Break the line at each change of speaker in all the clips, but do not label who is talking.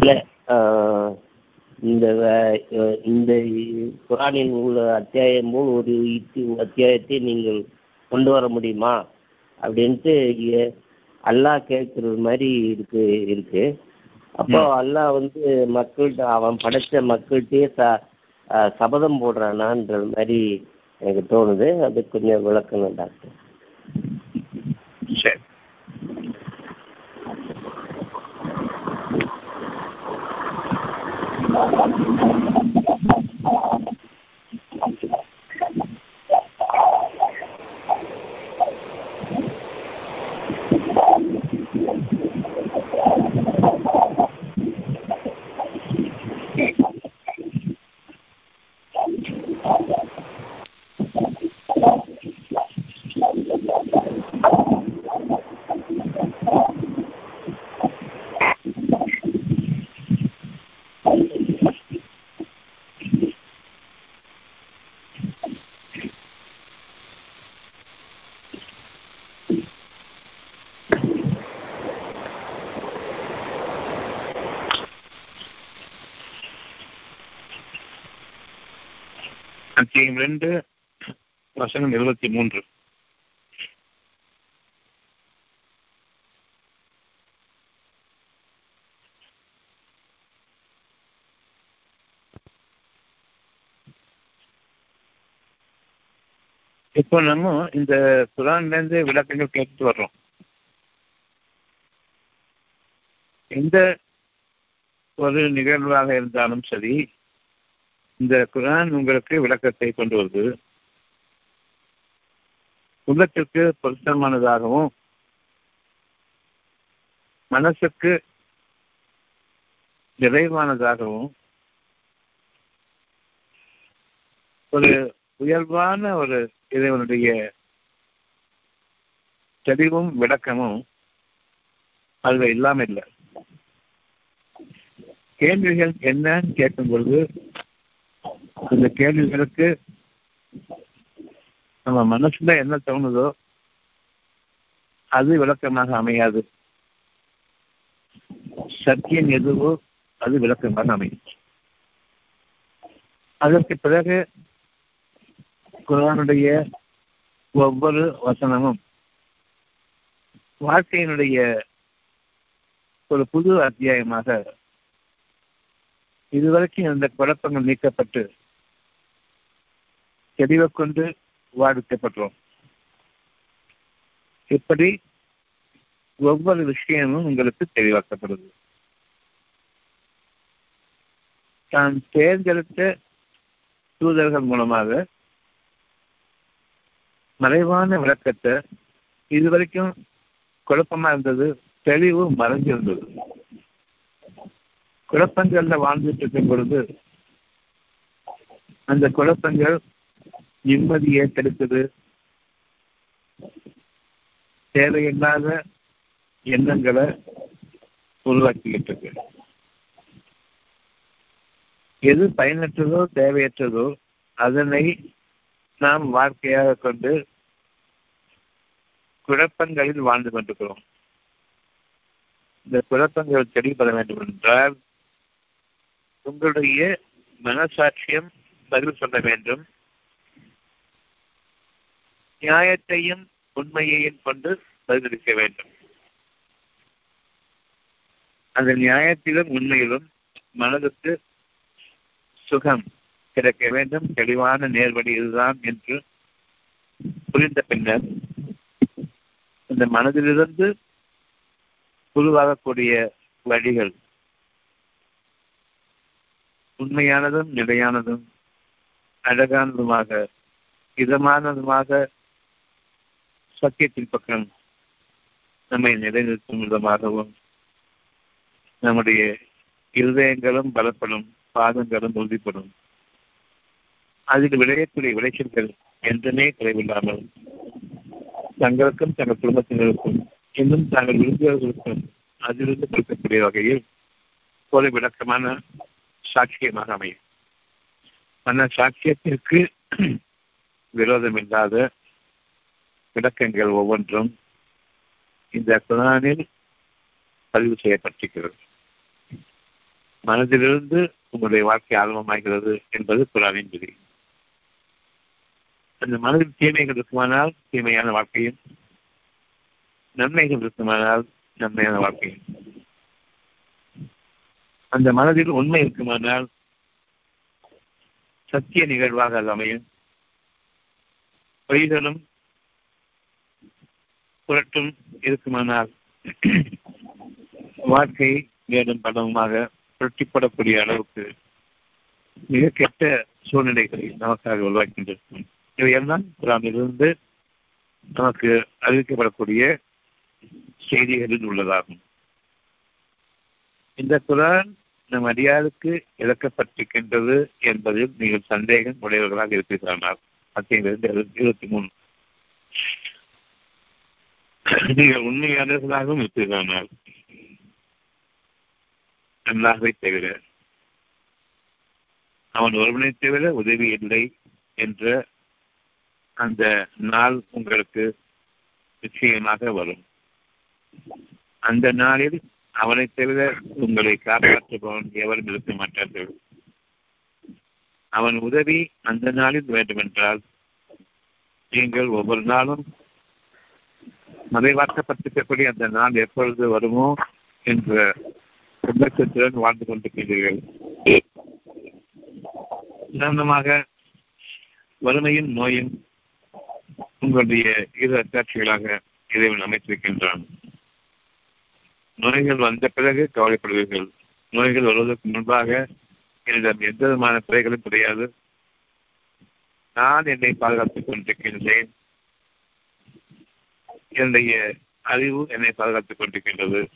இல்லை இந்த இந்த குரானில் உள்ள அத்தியாயம் போல் ஒரு அத்தியாயத்தை நீங்கள் கொண்டு வர முடியுமா? அப்படின்ட்டு அல்லாஹ் கேட்குறது மாதிரி இருக்கு இருக்கு. அப்போ அல்லாஹ் வந்து மக்கள்கிட்ட அவன் படைச்ச மக்கள்கிட்டயே ச சபதம் போடுறானான்ற மாதிரி எனக்கு தோணுது. அது கொஞ்சம் விளக்கணும் டாக்டர்.
சரி. Thank you. அத்தியாயம் ரெண்டு வசனம் இருபத்தி மூன்று. இப்போ நம்ம இந்த குரான்லேருந்து விளக்கங்கள் கேட்டு வர்றோம். எந்த ஒரு நிகழ்வாக இருந்தாலும் சரி இந்த குரான் உங்களுக்கு விளக்கத்தை கொண்டு வருது உள்ளத்திற்கு பொருத்தமானதாகவும் மனசுக்கு நிறைவானதாகவும் ஒரு உயர்வான ஒரு இறைவனுடைய தெளிவும் விளக்கமும் அதுல இல்லாம இல்லை. கேள்விகள் என்னன்னு கேட்கும் பொழுது அந்த கேள்விகளுக்கு நம்ம மனசுல என்ன தோணுதோ அது விளக்கமாக அமையாது. சத்தியம் எதுவோ அது விளக்கமாக அமையும். அதற்கு பிறகு குரானுடைய ஒவ்வொரு வசனமும் வாழ்க்கையினுடைய ஒரு புது அத்தியாயமாக இதுவரைக்கும் இந்த குழப்பங்கள் நீக்கப்பட்டு தெளிவை கொண்டு வாழ்க்கப்பட்டோம் இப்படி ஒவ்வொரு விஷயமும் உங்களுக்கு தெளிவாக்கப்படுது. தான் தேர்ந்தெடுத்த தூதர்கள் மூலமாக மறைவான விளக்கத்தை இதுவரைக்கும் குழப்பமா இருந்தது தெளிவு மறைஞ்சிருந்தது. குழப்பங்கள்ல வாழ்ந்துட்டு இருக்கும் பொழுது அந்த குழப்பங்கள் நிம்மதியை கெடுக்குது தேவையில்லாத எண்ணங்களை உருவாக்கிக்கிட்டு இருக்கு. எது பயனற்றதோ தேவையற்றதோ அதனை நாம் வாழ்க்கையாக கொண்டு குழப்பங்களில் வாழ்ந்து கொண்டிருக்கிறோம். இந்த குழப்பங்கள் தெளிவுபட வேண்டும் என்றால் உங்களுடைய மனசாட்சியம் பதில் சொல்ல வேண்டும். நியாயத்தையும் உண்மையையும் கொண்டு பதிலளிக்க வேண்டும். அந்த நியாயத்திலும் உண்மையிலும் மனதுக்கு சுகம் கிடைக்க வேண்டும். தெளிவான நேர்வழி இதுதான் என்று புரிந்த பின்னர் இந்த மனதிலிருந்து உருவாகக்கூடிய வழிகள் உண்மையானதும் நிலையானதும் அழகானதுமாக இதமானதுமாக சத்தியத்தின் பக்கம் நம்மை நிலைநிறுத்தும் விதமாகவும் நம்முடைய இருதயங்களும் பலப்படும் பாதங்களும் உறுதிப்படும். அதில் விளையக்கூடிய விளைச்சல்கள் என்றுமே குறைவில்லாமல் தங்களுக்கும் தங்கள் குடும்பத்தினருக்கும் இன்னும் தாங்கள் விரும்பியவர்களுக்கும் அதிலிருந்து கொடுக்கக்கூடிய வகையில் ஒரு விளக்கமான சாட்சியமாக அமையும் அந்த சாட்சியத்திற்கு விரோதமில்லாத விளக்கங்கள் ஒவ்வொன்றும் இந்த குரானில் பதிவு செய்யப்பட்டிருக்கிறது. மனதிலிருந்து உங்களுடைய வாழ்க்கை ஆரம்பமாகிறது என்பது குரானின் விதி. அந்த மனதில் தீமைகள் இருக்குமானால் தீமையான வாழ்க்கையும் நன்மைகள் இருக்குமானால் நன்மையான வாழ்க்கையும். அந்த மனதில் உண்மை இருக்குமானால் சத்திய நிகழ்வாக அது அமையும். பொய்களும் புரட்டும் இருக்குமானால் வாழ்க்கை மேலும் பலமாக புரட்டிப்படக்கூடிய அளவுக்கு மிக கெட்ட சூழ்நிலைகளை நமக்காக உருவாக்கின்றிருக்கும் இவையெல்லாம் குரானிலிருந்து நமக்கு அறிவிக்கப்படக்கூடிய செய்திகளில் உள்ளதாகும். இந்த குரான் நம் அடியாருக்கு இழக்கப்பட்டிருக்கின்றது என்பதில் நீங்கள் சந்தேகம் உடையவர்களாக இருக்கிறார் மத்தியிலிருந்து இருபத்தி மூணு. நீங்கள் உண்மையாளர்களாகவும் இருக்கிறார் அல்லாஹை தவிர அவன் ஒருவனை தவிர உதவி இல்லை என்ற அந்த நாள் உங்களுக்கு நிச்சயமாக வரும். அந்த நாளில் அவனை தவிர உங்களை காப்பாற்றுபவன் எவரும் இருக்க மாட்டார்கள். அவன் உதவி அந்த நாளில் வேண்டுமென்றால் நீங்கள் ஒவ்வொரு நாளும் மறைவாக்கப்பட்டிருக்கக்கூடிய அந்த நாள் எப்பொழுது வருமோ என்ற உள்ளத்துடன் வாழ்ந்து கொண்டிருக்கிறீர்கள். உதாரணமாக வறுமையும் நோயும் உங்களுடைய இரு அத்தாட்சிகளாக இறைவன் அமைத்திருக்கின்றான். நோய்கள் வந்த பிறகு கவலைப்படுவீர்கள். நோய்கள் வருவதற்கு முன்பாக என்னிடம் எந்த விதமான பிறைகளும் கிடையாது. நான் என்னை பாதுகாத்துக் கொண்டிருக்கின்றேன். என்னுடைய அறிவு என்னை பாதுகாத்துக் கொண்டிருக்கின்றது.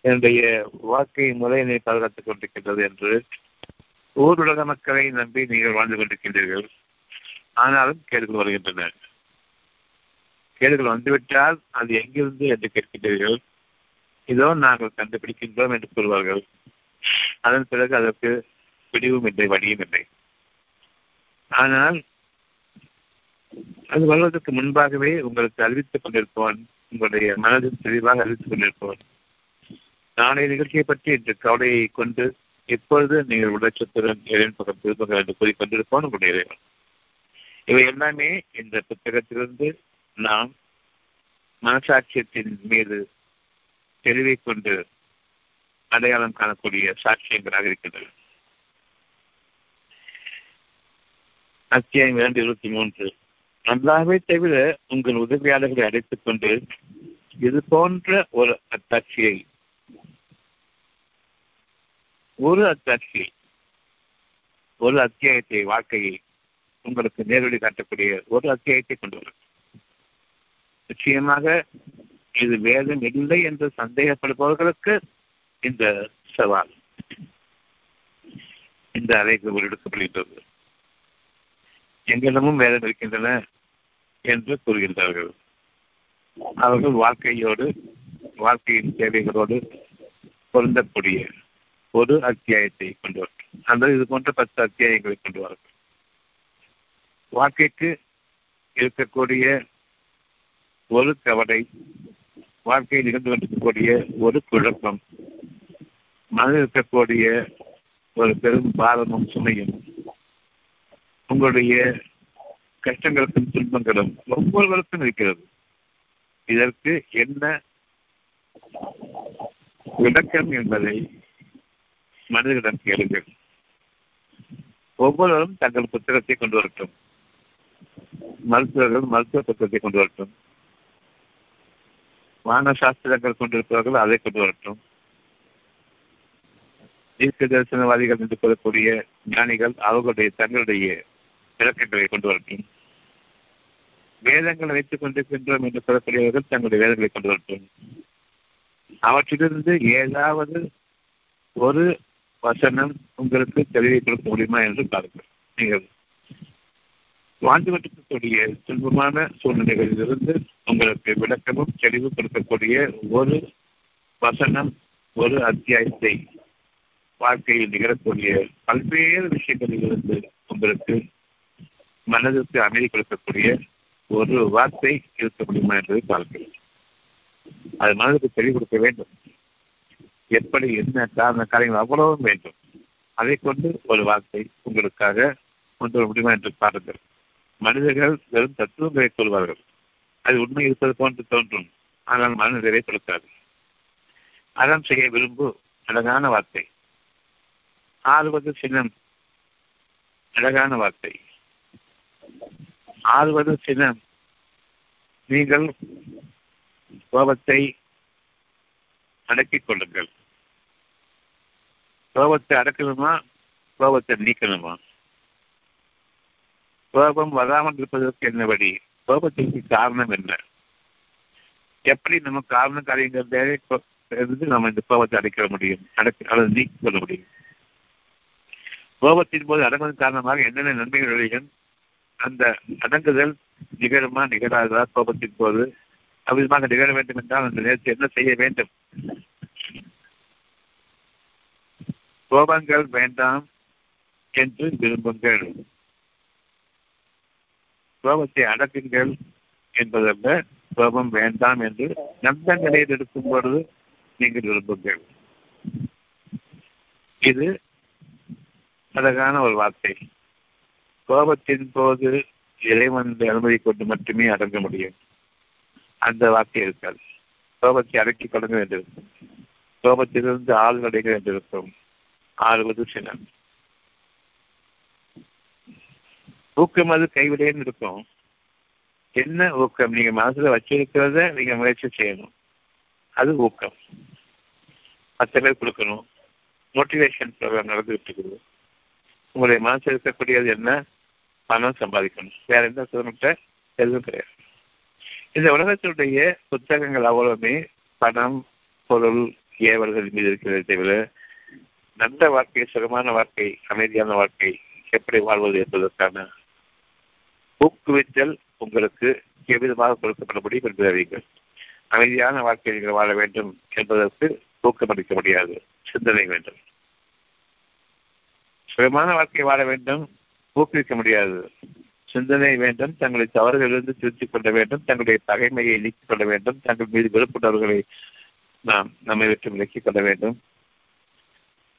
என்னுடைய வாழ்க்கை முறை என்னை பாதுகாத்துக் கொண்டிருக்கின்றது என்று ஊர் உலக மக்களை நம்பி நீங்கள் வாழ்ந்து கொண்டிருக்கின்றீர்கள். ஆனாலும் கேடுகள் வருகின்றனர் கேடுகள் வந்துவிட்டால் அது எங்கிருந்து என்று கேட்கின்றீர்கள். இதோ நாங்கள் கண்டுபிடிக்கின்றோம் என்று கூறுவார்கள் அதன் பிறகு அதற்கு பிடிவும் இல்லை வழியும் இல்லை. ஆனால் அது வருவதற்கு முன்பாகவே உங்களுக்கு அறிவித்துக் கொண்டிருப்பவன் உங்களுடைய மனதில் தெளிவாக அறிவித்துக் கொண்டிருப்பவன் நாளைய நிகழ்ச்சியை பற்றி இன்று கவலையை கொண்டு எப்பொழுது நீங்கள் உடச்சத்துடன் இறைவன் பக்கம் திருப்பங்கள் என்று கூறிக்கொண்டிருப்போம் உங்களுடைய இறைவன். இவை எல்லாமே இந்த புத்தகத்திலிருந்து நாம் மனசாட்சியத்தின் மீது தெளிவை கொண்டு அடையாளம் காணக்கூடிய சாட்சியங்களாக இருக்கின்றன. அத்தியாயம் இரண்டு இருபத்தி மூன்று. அல்லாவே தவிர உங்கள் உதவியாளர்களை அழைத்துக் கொண்டு இது போன்ற ஒரு அத்தாட்சியை ஒரு அத்தாட்சியை ஒரு அத்தியாயத்தை வாழ்க்கையை உங்களுக்கு நேரடி காட்டக்கூடிய ஒரு அத்தியாயத்தை கொண்டு வரும் நிச்சயமாக இது வேதம் இல்லை என்று சந்தேகப்படுபவர்களுக்கு இந்த சவால். இந்த அழைப்பு எடுக்கப்படுகின்றது. எங்களிடமும் வேதம் இருக்கின்றன என்று கூறுகின்றார்கள். அவர்கள் வாழ்க்கையோடு வாழ்க்கையின் தேவைகளோடு பொருந்தக்கூடிய ஒரு அத்தியாயத்தை கொண்டு வரட்டும் அல்லது இது போன்ற பத்து அத்தியாயங்களை கொண்டு வார்கள் வாழ்க்கைக்கு இருக்கக்கூடிய ஒரு கவலை வாழ்க்கையில் நிகழ்ந்து கொண்டிருக்கக்கூடிய ஒரு குழப்பம். மனதில் இருக்கக்கூடிய ஒரு பெரும் பாரமும் சுமையும். உங்களுடைய கஷ்டங்களுக்கும் துன்பங்களும் ஒவ்வொருவருக்கும் இருக்கிறது. இதற்கு என்ன விளக்கம் என்பதை மனிதர்களிடம் கேளுங்கள். ஒவ்வொருவரும் தங்கள் புத்தகத்தை கொண்டு வரட்டும். மருத்துவர்கள் மருத்துவ புத்தகத்தை கொண்டு வரட்டும். வான சாஸ்திரங்கள் கொண்டிருப்பவர்கள் அதை கொண்டு வரட்டும். தீர்க்க தரிசனவாதிகள் என்று கூறக்கூடிய ஞானிகள் அவர்களுடைய தங்களுடைய விளக்கங்களை கொண்டு வரட்டும். வேதங்களை வைத்துக் கொண்டிருக்கின்றோம் என்று சொல்லக்கூடியவர்கள் தங்களுடைய வேதங்களை கொண்டு வரட்டும். அவற்றிலிருந்து ஏதாவது ஒரு வசனம் உங்களுக்கு தெளிவை கொடுக்க முடியுமா என்று பாருங்கள். நீங்கள் வாழ்ந்து கொண்டிருக்கக்கூடிய துன்பமான சூழ்நிலைகளிலிருந்து உங்களுக்கு விளக்கமும் தெளிவு கொடுக்கக்கூடிய ஒரு வசனம் ஒரு அத்தியாயத்தை வாழ்க்கையில் நிகழக்கூடிய பல்வேறு விஷயங்களில் இருந்து உங்களுக்கு மனதிற்கு அமைதி கொடுக்கக்கூடிய ஒரு வார்த்தை இருக்க முடியுமா என்பதை பார்க்கிறேன் அது மனதுக்கு தெளிவு கொடுக்க வேண்டும். எப்படி என்ன காரண காரியங்கள் அவ்வளவும் வேண்டும். அதை கொண்டு ஒரு வார்த்தை உங்களுக்காக கொண்டு வர முடியுமா என்று பாருங்கள். மனிதர்கள் வெறும் தத்துவங்களை சொல்வார்கள். அது உண்மை இருப்பது போன்று தோன்றும். ஆனால் மனநிறைவை கொடுக்காது. அறம் செய்ய விரும்பு அழகான வார்த்தை. ஆறுவது சின்னம் அழகான வார்த்தை. ஆறுவது சின்னம் நீங்கள் கோபத்தை அடக்கிக் கொள்ளுங்கள். கோபத்தை அடக்கணுமா கோபத்தை நீக்கணுமா? கோபம் வராமல் இருப்பதற்கு என்ன வழி கோபத்திற்கு காரணம் என்ன? எப்படி நம்ம காரணம் காரியங்கள் இருந்து நம்ம இந்த கோபத்தை அடைக்க முடியும்? அடக்க அல்லது நீக்கிக் கொள்ள முடியும்? கோபத்தின் போது அடங்குவதன் காரணமாக என்னென்ன நன்மைகள் விளையும்? அந்த அடங்குதல் நிகழுமா நிகழாதா கோபத்தின் போது? அவ்விதமாக நிகழ வேண்டும் என்றால் அந்த நேரத்தில் என்ன செய்ய வேண்டும்? கோபங்கள் வேண்டாம் என்று விரும்புங்கள். கோபத்தை அடக்குங்கள் என்பதல்ல கோபம் வேண்டாம் என்று நல்ல நிலையில் இருக்கும் பொழுது நீங்கள் விரும்புங்கள். இது அழகான ஒரு வார்த்தை. கோபத்தின் போது இறைவன் அனுமதி கொண்டு மட்டுமே அடங்க முடியும். அந்த வார்த்தை இருக்காது. கோபத்தை அடக்கிக் கொள்ளுங்க வேண்டியிருக்கும் கோபத்திலிருந்து ஆள் அடைக என்றிருக்கும் ஆறுவது சினம். ஊக்கம் அது கைவிடேன்னு இருக்கும். என்ன ஊக்கம்? நீங்க மனசுல வச்சிருக்கிறத நீங்க முயற்சி செய்யணும். அது ஊக்கம். பத்து பேர் கொடுக்கணும். மோட்டிவேஷன் ப்ரோக்ராம் நடந்துகிட்டு இருக்குது. உங்களுடைய மனசு இருக்கக்கூடியது என்ன? பணம் சம்பாதிக்கணும். வேற எந்த சுதந்திர எதுவும் கிடையாது. இந்த உலகத்தினுடைய புத்தகங்கள் அவ்வளவுமே பணம் பொருள் ஏவல்கள் மீது இருக்கிறதை தவிர நல்ல வாழ்க்கை சுகமான வாழ்க்கை அமைதியான வாழ்க்கை எப்படி வாழ்வது என்பதற்கான ஊக்குவித்தல் உங்களுக்கு எவ்விதமாக கொடுக்கப்பட முடியும் என்று அறியுங்கள் அமைதியான வாழ்க்கையை நீங்கள் வாழ வேண்டும் என்பதற்கு ஊக்கமளிக்க முடியாது. சிந்தனை வேண்டும். சுயமான வாழ்க்கை வாழ வேண்டும் ஊக்குவிக்க முடியாது. சிந்தனை வேண்டும் தங்களை தவறுகளிலிருந்து திருத்திக் கொள்ள வேண்டும் தங்களுடைய பகைமையை நீக்கிக் கொள்ள வேண்டும் தங்கள் மீது வெறுப்புணர்வுகளை நாம் நம்மை விட்டு விலக்கிக் கொள்ள வேண்டும்.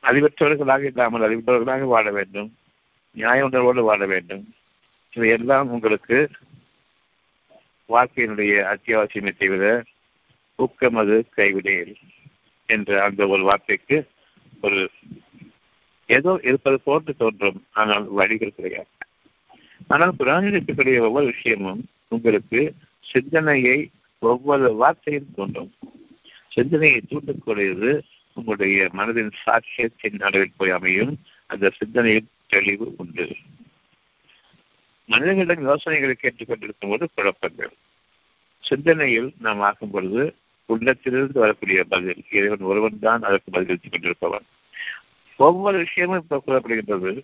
அறிவற்றவர்களாக இல்லாமல் அறிவற்றவர்களாக வாழ வேண்டும். நியாய உணர்வோடு வாழ வேண்டும். இவையெல்லாம் உங்களுக்கு வாழ்க்கையினுடைய அத்தியாவசியமே தவிர ஊக்கம் அது கைவிடையில் என்ற அந்த ஒரு வார்த்தைக்கு ஒரு ஏதோ இருப்பது போன்று தோன்றும் ஆனால் வழிகள் கிடையாது. ஆனால் குரானில் இருக்கக்கூடிய ஒவ்வொரு விஷயமும் உங்களுக்கு சிந்தனையை ஒவ்வொரு வார்த்தையும் தோன்றும் சிந்தனையை தூண்டக்கூடியது உங்களுடைய மனதின் சாட்சியத்தின் அளவில் போய் அமையும். அந்த சிந்தனையில் தெளிவு உண்டு. மனிதர்களிடம் யோசனைகளை கேட்டுக்கொண்டிருக்கும் போது குழப்பங்கள். சிந்தனையில் நாம் ஆக்கும் பொழுது உள்ளத்திலிருந்து வரக்கூடிய பதில் இறைவன் ஒருவன் தான் அதற்கு பதிலளித்துக் கொண்டிருப்பவன். ஒவ்வொரு விஷயமும் இப்ப கூறப்படுகின்றது.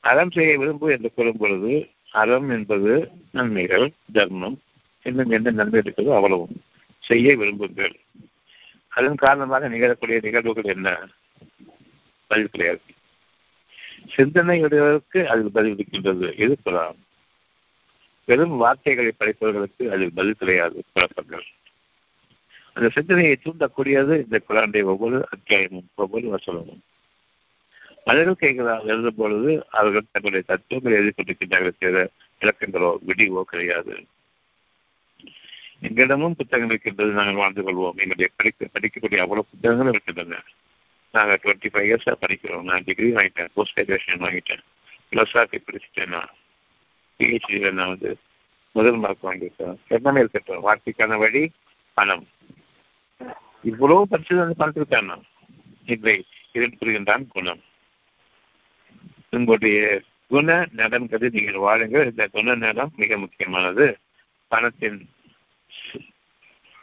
அறம் செய்ய விரும்பு என்று கூறும் பொழுது அறம் என்பது நன்மைகள் தர்மம். இன்னும் எந்த நன்மை இருக்கிறதோ அவ்வளவும். செய்ய விரும்புங்கள். அதன் காரணமாக நிகழக்கூடிய நிகழ்வுகள் என்ன? பதில் கிடையாது. சிந்தனையுடையவருக்கு அதில் பதில் இருக்கின்றது. எது குரான் வெறும் வார்த்தைகளை படிப்பவர்களுக்கு அதில் பதில் கிடையாது குழப்பங்கள். அந்த சிந்தனையை தூண்டக்கூடியது இந்த குரானுடைய ஒவ்வொரு அத்தியாயமும் ஒவ்வொரு வசனமும். மனிதர்கள் கேட்கிறார்கள் எழுதும் பொழுது அவர்கள் தங்களுடைய தத்துவங்களை எதிர்கொண்டிருக்கின்றார்கள் செய்த விளக்கங்களோ விடிவோ கிடையாது. எங்களிடமும் புத்தகங்கள் இருக்கின்றது நாங்கள் வாழ்ந்து கொள்வோம். எங்களுடைய படிக்க படிக்கக்கூடிய அவ்வளவு புத்தகங்களும் இருக்கின்றன. நாங்கள் டுவெண்ட்டி ஃபைவ் இயர்ஸாக படிக்கிறோம். நான் டிகிரி வாங்கிட்டேன். போஸ்ட் கிராஜுவேஷன் வாங்கிட்டேன். பிலோசாஃபி படிச்சுட்டேன் நான். பிஹெச்டியில் நான் வந்து முதல் மார்க் வாங்கியிருக்கேன். எல்லாமே இருக்கட்டும் வாழ்க்கைக்கான வழி பணம். இவ்வளோ படிச்சது வந்து பணத்திற்கான நான். இல்லை இதன் புரிகின்றான் குணம். உங்களுடைய குண நலன்கிறது நீங்கள் வாழுங்கள். இந்த குண நலம் மிக முக்கியமானது. பணத்தின்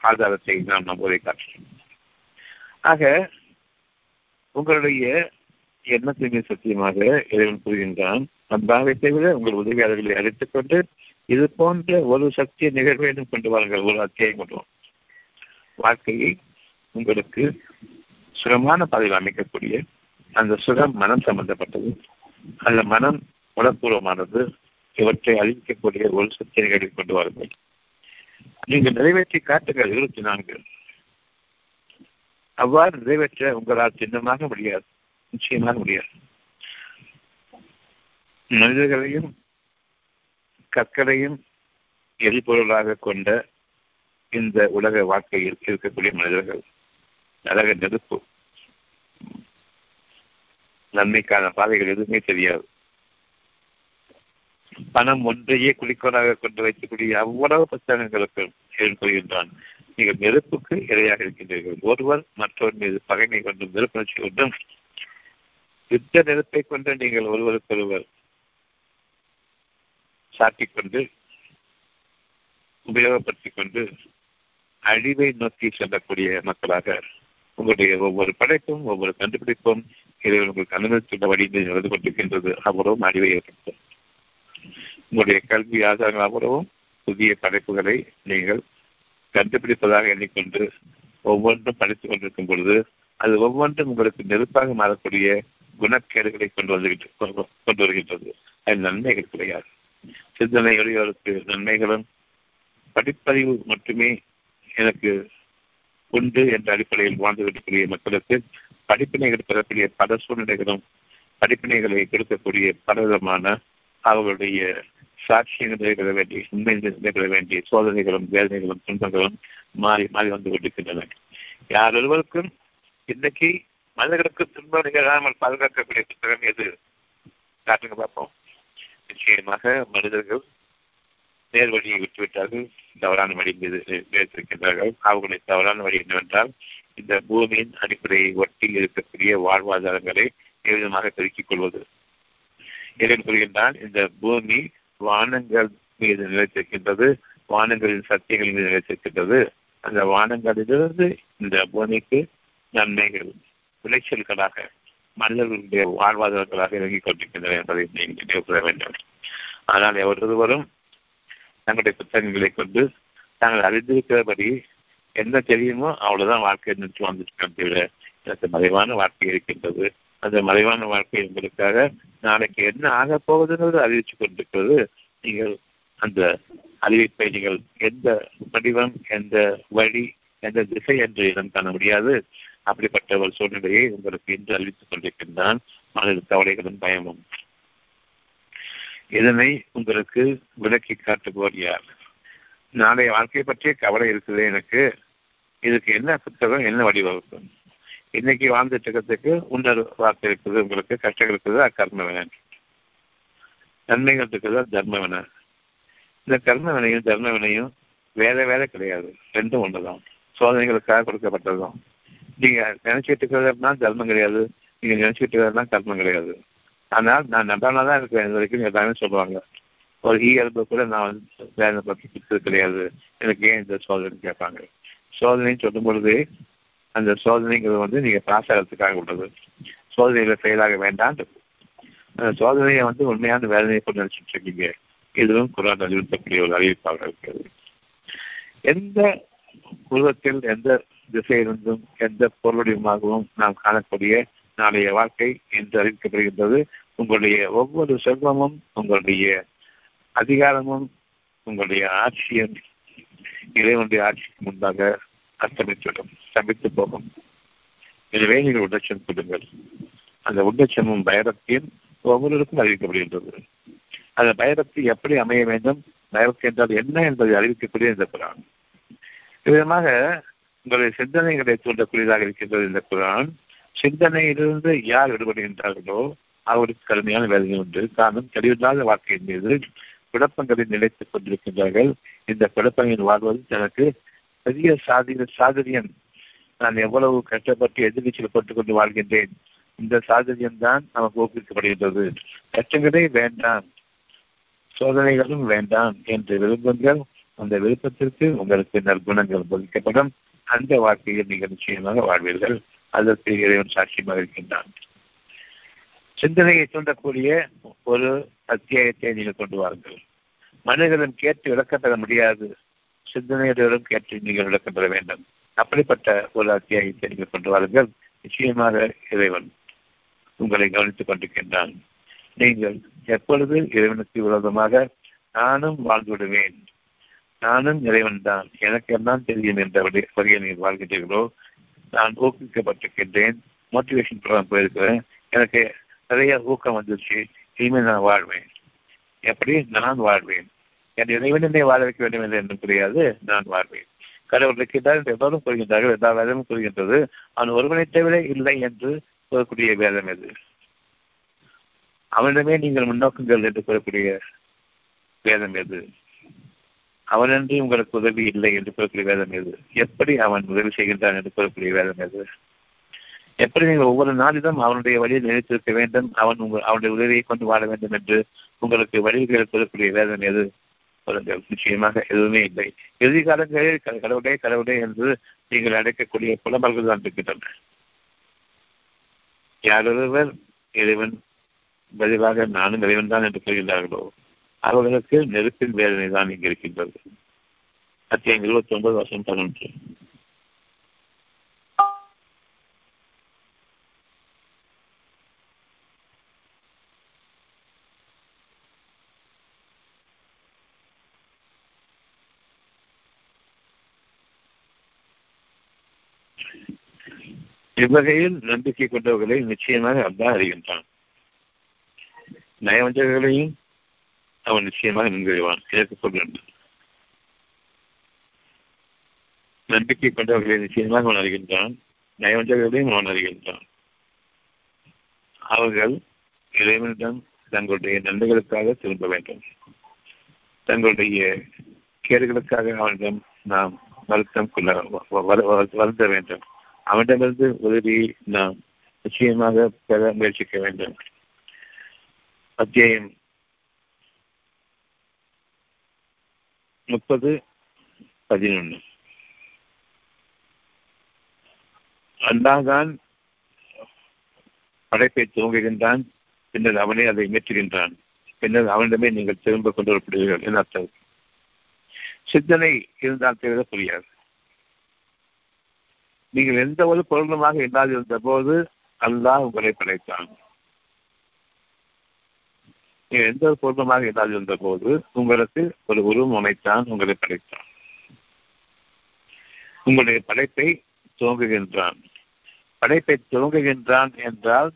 ஆதாரத்தை நாம் நம்புவதை காட்டுறோம் ஆக உங்களுடைய எண்ணத்தின் சத்தியமாக இறைவன் கூறுகின்றான் அந்தாவை விட உங்கள் உதவியாளர்களை அழைத்துக் கொண்டு இது போன்ற ஒரு சக்தியை நிகழ்வேண்டும் கொண்டு வாருங்கள். ஒரு அத்தியாயம் கொண்டு வாழ்க்கையை உங்களுக்கு சுகமான பாதையில் அமைக்கக்கூடிய அந்த சுகம் மனம் சம்பந்தப்பட்டது. அந்த மனம் உடற்பூர்வமானது இவற்றை அழிக்கக்கூடிய ஒரு சக்தியை நிகழ்வை கொண்டு வாருங்கள். நீங்கள் நிறைவேற்றி காட்டுங்கள் இருபத்தி நான்கு. அவ்வாறு நிறைவேற்ற உங்களால் சின்னமாக முடியாது. நிச்சயமாக முடியாது. மனிதர்களையும் கற்களையும் எரிபொருளாக கொண்ட இந்த உலக வாழ்க்கையில் இருக்கக்கூடிய மனிதர்கள் அழக நெருப்பு. நன்மைக்கான பாதைகள் எதுவுமே தெரியாது. பணம் ஒன்றையே குறிக்கோளாக கொண்டு வைக்கக்கூடிய அவ்வளவு புத்தகங்களுக்கு ஏற்படுகின்றான் நீங்கள் நெருப்புக்கு இரையாக இருக்கின்றீர்கள். ஒருவர் மற்றவர் மீது பகைமை கொண்டும் வெறுப்புணர்ச்சி கொண்டும் யுத்த நெருப்பை கொண்டு நீங்கள் ஒருவருக்கொருவர் சாட்டிக் கொண்டு உபயோகப்படுத்திக் கொண்டு அழிவை நோக்கி செல்லக்கூடிய மக்களாக உங்களுடைய ஒவ்வொரு படைப்பும் ஒவ்வொரு கண்டுபிடிப்பும் இதை உங்களுக்கு அனுமதித்துள்ள வழியில் நடந்து கொண்டிருக்கின்றது. அவ்வளவும் அழிவை ஏற்படுத்தும். உங்களுடைய கல்வி ஆதாரங்கள் அவ்வளவும் புதிய படைப்புகளை நீங்கள் கண்டுபிடிப்பதாக எண்ணிக்கொண்டு ஒவ்வொன்றும் படித்துக் கொண்டிருக்கும் பொழுது அது ஒவ்வொன்றும் உங்களுக்கு நெருப்பாக மாறக்கூடிய குணக்கேடுகளை கொண்டு வந்து கொண்டு வருகின்றது. அது நன்மைகள் கிடையாது. சிந்தனை உடையவருக்கு நன்மைகளும் படிப்பறிவு மட்டுமே எனக்கு உண்டு என்ற அடிப்படையில் வாழ்ந்து விடக்கூடிய மக்களுக்கு படிப்பினைகள் பெறக்கூடிய பல சூழ்நிலைகளும் படிப்பினைகளை கொடுக்கக்கூடிய பலவிதமான அவர்களுடைய சாட்சியங்கள் நிறைவேற வேண்டிய உண்மை நிறைவேற வேண்டிய சோதனைகளும் வேதனைகளும் துன்பங்களும் மாறி மாறி வந்து கொண்டிருக்கின்றன. யார் ஒருவருக்கும் இன்னைக்கு மனிதர்களுக்கு துன்பம் நிகழாமல் பாதுகாக்கக்கூடிய புத்தகம் எது? காட்டுங்க பார்ப்போம். நிச்சயமாக மனிதர்கள் நேர் வழியை விட்டுவிட்டார்கள். தவறான வழி மீது வைத்திருக்கின்றார்கள் அவர்களுடைய தவறான வழி என்னவென்றால் இந்த பூமியின் அடிப்படையை ஒட்டி இருக்கக்கூடிய வாழ்வாதாரங்களை எவ்விதமாக பெருக்கிக் கொள்வது? இறைவன் கூறுகின்றால் இந்த பூமி வானங்கள் மீது நிலைத்திருக்கின்றது வானங்களின் சக்திகள் மீது நிலைத்திருக்கின்றது. அந்த வானங்களிலிருந்து இந்த பூமிக்கு நன்மைகள் விளைச்சல்களாக மனிதர்களுடைய வாழ்வாதாரங்களாக இறங்கிக் கொண்டிருக்கின்றன என்பதை நீங்கள் நினைவு வேண்டும். ஆனால் எவரொருவரும் தங்களுடைய புத்தகங்களை கொண்டு தாங்கள் அறிந்திருக்கிறபடி என்ன தெரியுமோ அவ்வளவுதான் வாழ்க்கை நின்று வந்துட்டு விட எனக்கு மறைவான வாழ்க்கை இருக்கின்றது. அந்த மறைவான வாழ்க்கை உங்களுக்காக நாளைக்கு என்ன ஆக போவதுங்கிறது அறிவிச்சு கொண்டிருக்கிறது. நீங்கள் அந்த அறிவிப்பை நீங்கள் எந்த வடிவம் எந்த வழி எந்த திசை என்று இடம் காண முடியாது. அப்படிப்பட்ட ஒரு சூழ்நிலையை உங்களுக்கு இன்று அறிவித்துக் கொண்டிருக்கின்றான். மனது கவலைகளும் பயமும். இதனை உங்களுக்கு விளக்கி காட்டுபவர் யார்? நாளைய வாழ்க்கையை பற்றிய கவலை இருக்குது எனக்கு. இதுக்கு என்ன புத்தகம் என்ன வடிவகுக்கும் இன்னைக்கு வாழ்ந்துட்டு இருக்கிறதுக்கு இன்னொரு வார்த்தை இருக்குது உங்களுக்கு கஷ்டம் இருக்குது அக்கர்ம வேணும் நன்மைகள் இருக்குதா தர்ம வினை இந்த கர்ம வினையும் தர்ம வினையும் வேற வேற கிடையாது. ரெண்டும் ஒன்றுதான் சோதனைகளுக்காக கொடுக்கப்பட்டதுதான். நீங்க நினைச்சிட்டு இருக்கிறதுனா தர்மம் கிடையாது. நீங்க நினைச்சிட்டு இருக்கிறதுனா கர்மம் கிடையாது. ஆனால் நான் நன்றானா தான் இருக்கிறேன் இது வரைக்கும் எல்லாமே சொல்லுவாங்க ஒரு இயல்பு கூட நான் வந்து வேலை பற்றி கொடுத்தது கிடையாது. எனக்கு ஏன் இந்த சோதனை கேட்பாங்க. சோதனைன்னு சொல்லும் பொழுது அந்த சோதனைங்கிறது வந்து நீங்க பாஸ் ஆகிறதுக்காக உள்ளது. சோதனையில ஃபெயிலாக வேண்டாம். சோதனையை வந்து உண்மையான வேதனையை கொண்டு நினைச்சிட்டு இருக்கீங்க. இதுவும் குரான் அறிவுறுத்தக்கூடிய ஒரு அறிவிப்பாக இருக்கிறது. எந்த உருவத்தில் எந்த திசையிலிருந்தும் எந்த பொருளுடையமாகவும் நாம் காணக்கூடிய நாளைய வாழ்க்கை என்று அறிவிக்கப்படுகின்றது. உங்களுடைய ஒவ்வொரு செல்வமும் உங்களுடைய அதிகாரமும் உங்களுடைய ஆட்சியும் இறைவனுடைய ஆட்சிக்கு முன்பாக அஸ்தமித்துவிடும் ஸ்தமித்து போகும். எனவே நீங்கள் உடச்சம் கொடுங்கள். அந்த உடச்சமும் பயபக்தியும் ஒவ்வொருவருக்கும் அறிவிக்கப்படுகின்றது. அந்த பயபக்தி எப்படி அமைய வேண்டும் பயபக்தி என்றால் என்ன என்பதை அறிவிக்கக்கூடிய இந்த குரான். விதமாக உங்களுடைய சிந்தனைகளை தூண்டக்கூடியதாக இருக்கின்றது இந்த குரான். சிந்தனையிலிருந்து யார் விடுபடுகின்றார்களோ அவருக்கு கடுமையான வேதனை உண்டு. காரணம் தெளிவில்லாத வாழ்க்கையின் மீது குழப்பங்களை நிலைத்துக் கொண்டிருக்கின்றார்கள். இந்த குழப்பங்களில் வாழ்வது தனக்கு பெரிய சாதிய சாதுரியம். நான் எவ்வளவு கஷ்டப்பட்டு எதிர்நீச்சல் போட்டுக் கொண்டு வாழ்கின்றேன். இந்த சாதரியம்தான் நமக்கு ஊக்குவிக்கப்படுகின்றது. கஷ்டங்களே வேண்டாம். சோதனைகளும் வேண்டாம் என்று விரும்புங்கள் அந்த விருப்பத்திற்கு உங்களுக்கு நற்குணங்கள் போதிக்கப்படும். அந்த வாழ்க்கையில் நீங்கள் நிச்சயமாக வாழ்வீர்கள். அதற்கு இறைவன் சாட்சியமாக இருக்கின்றான். சிந்தனையை தூண்டக்கூடிய ஒரு அத்தியாயத்தை நீங்கள் கொண்டு வாருங்கள். மனிதர்களும் கேட்டு விளக்கம் பெற முடியாது. சிந்தனையுடன் கேட்டு நீங்கள் விளக்கம் பெற வேண்டும். அப்படிப்பட்ட ஒரு அத்தியாயத்தை நீங்கள் கொண்டு வாருங்கள். நிச்சயமாக இறைவன் உங்களை கவனித்துக் கொண்டிருக்கின்றான். நீங்கள் எப்பொழுது இறைவனுக்கு விரோதமாக நானும் வாழ்ந்து விடுவேன் நானும் இறைவன் தான் எனக்கு எல்லாம் தெரியும் என்ற வகையில் நீங்கள் வாழ்கின்றீர்களோ? நான் ஊக்குவிக்கப்பட்டிருக்கின்றேன். மோட்டிவேஷன் ப்ரோக்ராம் போயிருக்கிறேன். எனக்கு நிறைய ஊக்கம் வந்துருச்சு இனிமேல் நான் வாழ்வேன். எப்படி? நான் வாழ்வேன். என் இறைவனே வாழ வைக்க வேண்டும் என்று என்றும் கிடையாது நான் வாழ்வேன். கடவுள் இருக்கின்றார் என்று எல்லோரும் கூறுகின்றார்கள் எல்லா வேலையும் கூறுகின்றது அவன் ஒருவனை தவிர இல்லை என்று கூறக்கூடிய வேதம் எது? அவனிடமே நீங்கள் முன்னோக்குங்கள் என்று கூறக்கூடிய வேதம் எது? அவனின்றி உங்களுக்கு உதவி இல்லை என்று கூறக்கூடிய வேதம் எது? எப்படி அவன் உதவி செய்கின்றான் என்று கூறக்கூடிய வேதம் எது? எப்படி நீங்கள் ஒவ்வொரு நாளிலும் அவனுடைய வழியில் நினைத்திருக்க வேண்டும்? அவன் உங்கள் அவனுடைய உதவியை கொண்டு வாழ வேண்டும் என்று உங்களுக்கு வழிகளில் கூறக்கூடிய வேதம் எது? சொல்லுங்கள். நிச்சயமாக எதுவுமே இல்லை. இறுதி காலங்களில் கடவுளே கடவுளே என்று நீங்கள் அடைக்கக்கூடிய புலம்பல்கள் தான் இருக்கின்றன. யாரொருவர் இறைவன் பதிலாக நானும் இறைவன் தான் என்று கூறுகின்றார்களோ அவர்களுக்கு நெருப்பின் வேதனை தான் இங்கு இருக்கின்றது. அத்தியாயம் இருபத்தி ஒன்பது வருஷம் பதினொன்று. இவ்வகையில் நம்பிக்கை கொண்டவர்களை நிச்சயமாக அல்லாஹ் அறிகின்றான். நயவஞ்சகர்களையும் அவன் நிச்சயமாக நின்றுவான் இதற்கு சொல்கின்றான் நம்பிக்கை கொண்டவர்களை நிச்சயமாக அவன் அறிகின்றான். நயவஞ்சகர்களையும் அவன் அறிகின்றான். அவர்கள் இறைவனிடம் தங்களுடைய நன்மைகளுக்காக திரும்ப வேண்டும். தங்களுடைய கேடுகளுக்காக அவனிடம் நாம் வருத்தம் கொள்ள வருத்த வேண்டும். அவனிடமிருந்து உதவியை நாம் நிச்சயமாக பெற முயற்சிக்க வேண்டும். அத்தியாயம் முப்பது பதினொன்று அல்லாதான் படைப்பை துவங்குகின்றான் பின்னர் அவனே அதை மீற்றுகின்றான் பின்னர் அவனிடமே நீங்கள் திரும்ப கொண்டு வரப்படுவீர்கள் என அர்த்தம். சிந்தனை இருந்தால் தவிர புரியாது. நீங்கள் எந்த ஒரு பொருளமாக இல்லாதிருந்த போது அல்லாஹ் உங்களை படைத்தான். நீங்கள் எந்த ஒரு பொருளமாக இல்லாதிருந்த போது உங்களுக்கு ஒரு உருவம் அமைத்தான் உங்களை படைத்தான். உங்களுடைய படைப்பை துவங்குகின்றான். படைப்பை துவங்குகின்றான் என்றால்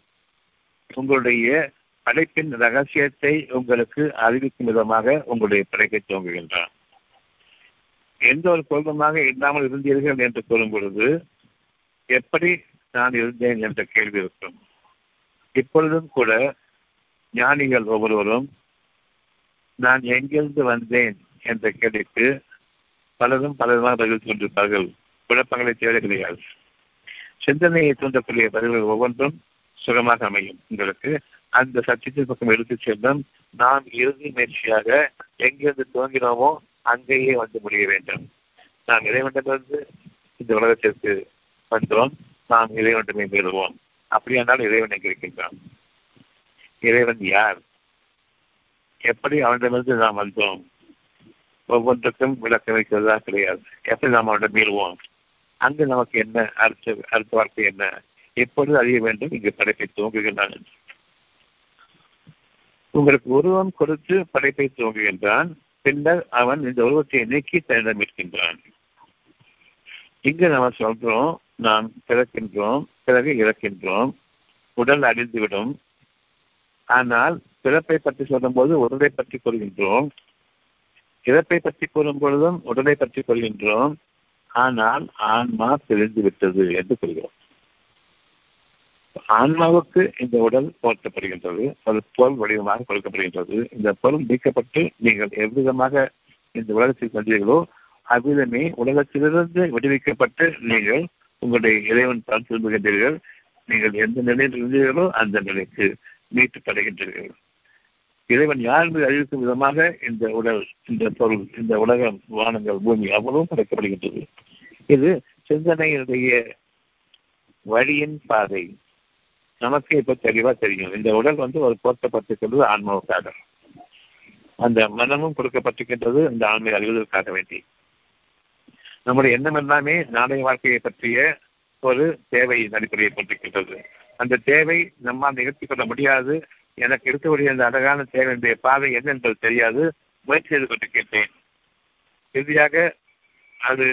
உங்களுடைய படைப்பின் ரகசியத்தை உங்களுக்கு அறிவிக்கும் விதமாக உங்களுடைய படைப்பை துவங்குகின்றான். எந்த ஒரு குழப்பமாக இல்லாமல் இருந்தீர்கள் என்று கூறும் பொழுது எப்படி நான் இருந்தேன் என்ற கேள்வி இருக்கும். இப்பொழுதும் கூட ஞானிகள் ஒவ்வொருவரும் நான் எங்கிருந்து வந்தேன்? என்ற கேள்விக்கு பலரும் பலருமாக பதில் கொண்டிருப்பார்கள் குழப்பங்களை தேவை கிடையாது சிந்தனையை தூண்டக்கூடிய பதில்கள் ஒவ்வொன்றும் சுகமாக அமையும். உங்களுக்கு அந்த சத்தியத்தின் பக்கம் எடுத்துச் செல்லும். நாம் இறுதி முயற்சியாக எங்கிருந்து துவங்கினோமோ அங்கேயே வந்து முடிய வேண்டும். நாம் இறைவனிடமிருந்து இந்த உலகத்திற்கு வந்தோம் நாம் இறைவனிடமே பெறுவோம். அப்படியானால் இறைவன் எங்க கிடைக்கின்றான். இறைவன் யார்? எப்படி அவனிடமிருந்து நாம் வந்தோம்? ஒவ்வொன்றுக்கும் விளக்கம் வைக்கிறதா கிடையாது. எப்படி நாம் அவனிடம் மீறுவோம்? அங்கு நமக்கு என்ன? அடுத்த அடுத்த வார்த்தை என்ன? எப்பொழுது அறிய வேண்டும்? இங்கு படைப்பை துவங்குகின்றான் உங்களுக்கு உருவம் கொடுத்து படைப்பை துவங்குகின்றான். பின்னர் அவன் இந்த உருவத்தை நீக்கி தன்னிடம் இருக்கின்றான் இங்கு நம்ம சொல்றோம் நாம் பிறக்கின்றோம் பிறகு இறக்கின்றோம் உடல் அழிந்துவிடும். ஆனால் பிறப்பை பற்றி சொல்லும் போது உடலை பற்றி கூறுகின்றோம். இறப்பை பற்றி கூறும் பொழுதும் உடலை பற்றி கொள்கின்றோம் ஆனால் ஆன்மா பிரிந்து விட்டது என்று கூறுகிறோம். ஆன்மாவுக்கு இந்த உடல் போர்த்தப்படுகின்றது அது பொருள் வடிவமாக கொடுக்கப்படுகின்றது. இந்த பொருள் நீக்கப்பட்டு நீங்கள் எவ்விதமாக இந்த உலகத்தில் சென்றீர்களோ அவ்விதமே உலகத்திலிருந்து விடுவிக்கப்பட்டு நீங்கள் உங்களுடைய இறைவன் பார்த்து விரும்புகின்றீர்கள் நீங்கள் எந்த நிலையில் இருந்தீர்களோ அந்த நிலைக்கு மீட்டுப்படுகின்றீர்கள். இறைவன் யார் என்று அறிவிக்கும் விதமாக இந்த உடல் இந்த பொருள் இந்த உலகம் வானங்கள் பூமி அவ்வளவும் படைக்கப்படுகின்றது. இது சிந்தனையினுடைய வழியின் பாதை. நமக்கு இப்ப தெளிவா தெரியும். இந்த உடல் வந்து ஒரு போர்த்தப்பட்டிருக்கிறது ஆன்மாவுக்காக. அந்த மனமும் கொடுக்கப்பட்டிருக்கின்றது இந்த ஆண்மை அறிவதற்காக வேண்டி. நம்முடைய எண்ணம் எல்லாமே நாளைய வாழ்க்கையை பற்றிய ஒரு தேவையின் அடிப்படையை கொண்டிருக்கின்றது அந்த தேவை நம்மால் நிகழ்த்தி கொள்ள முடியாது. எனக்கு இருக்கக்கூடிய அந்த அழகான தேவையினுடைய பாதை என்ன என்பது தெரியாது. முயற்சி செய்து கொண்டிருக்கின்றேன் இறுதியாக அது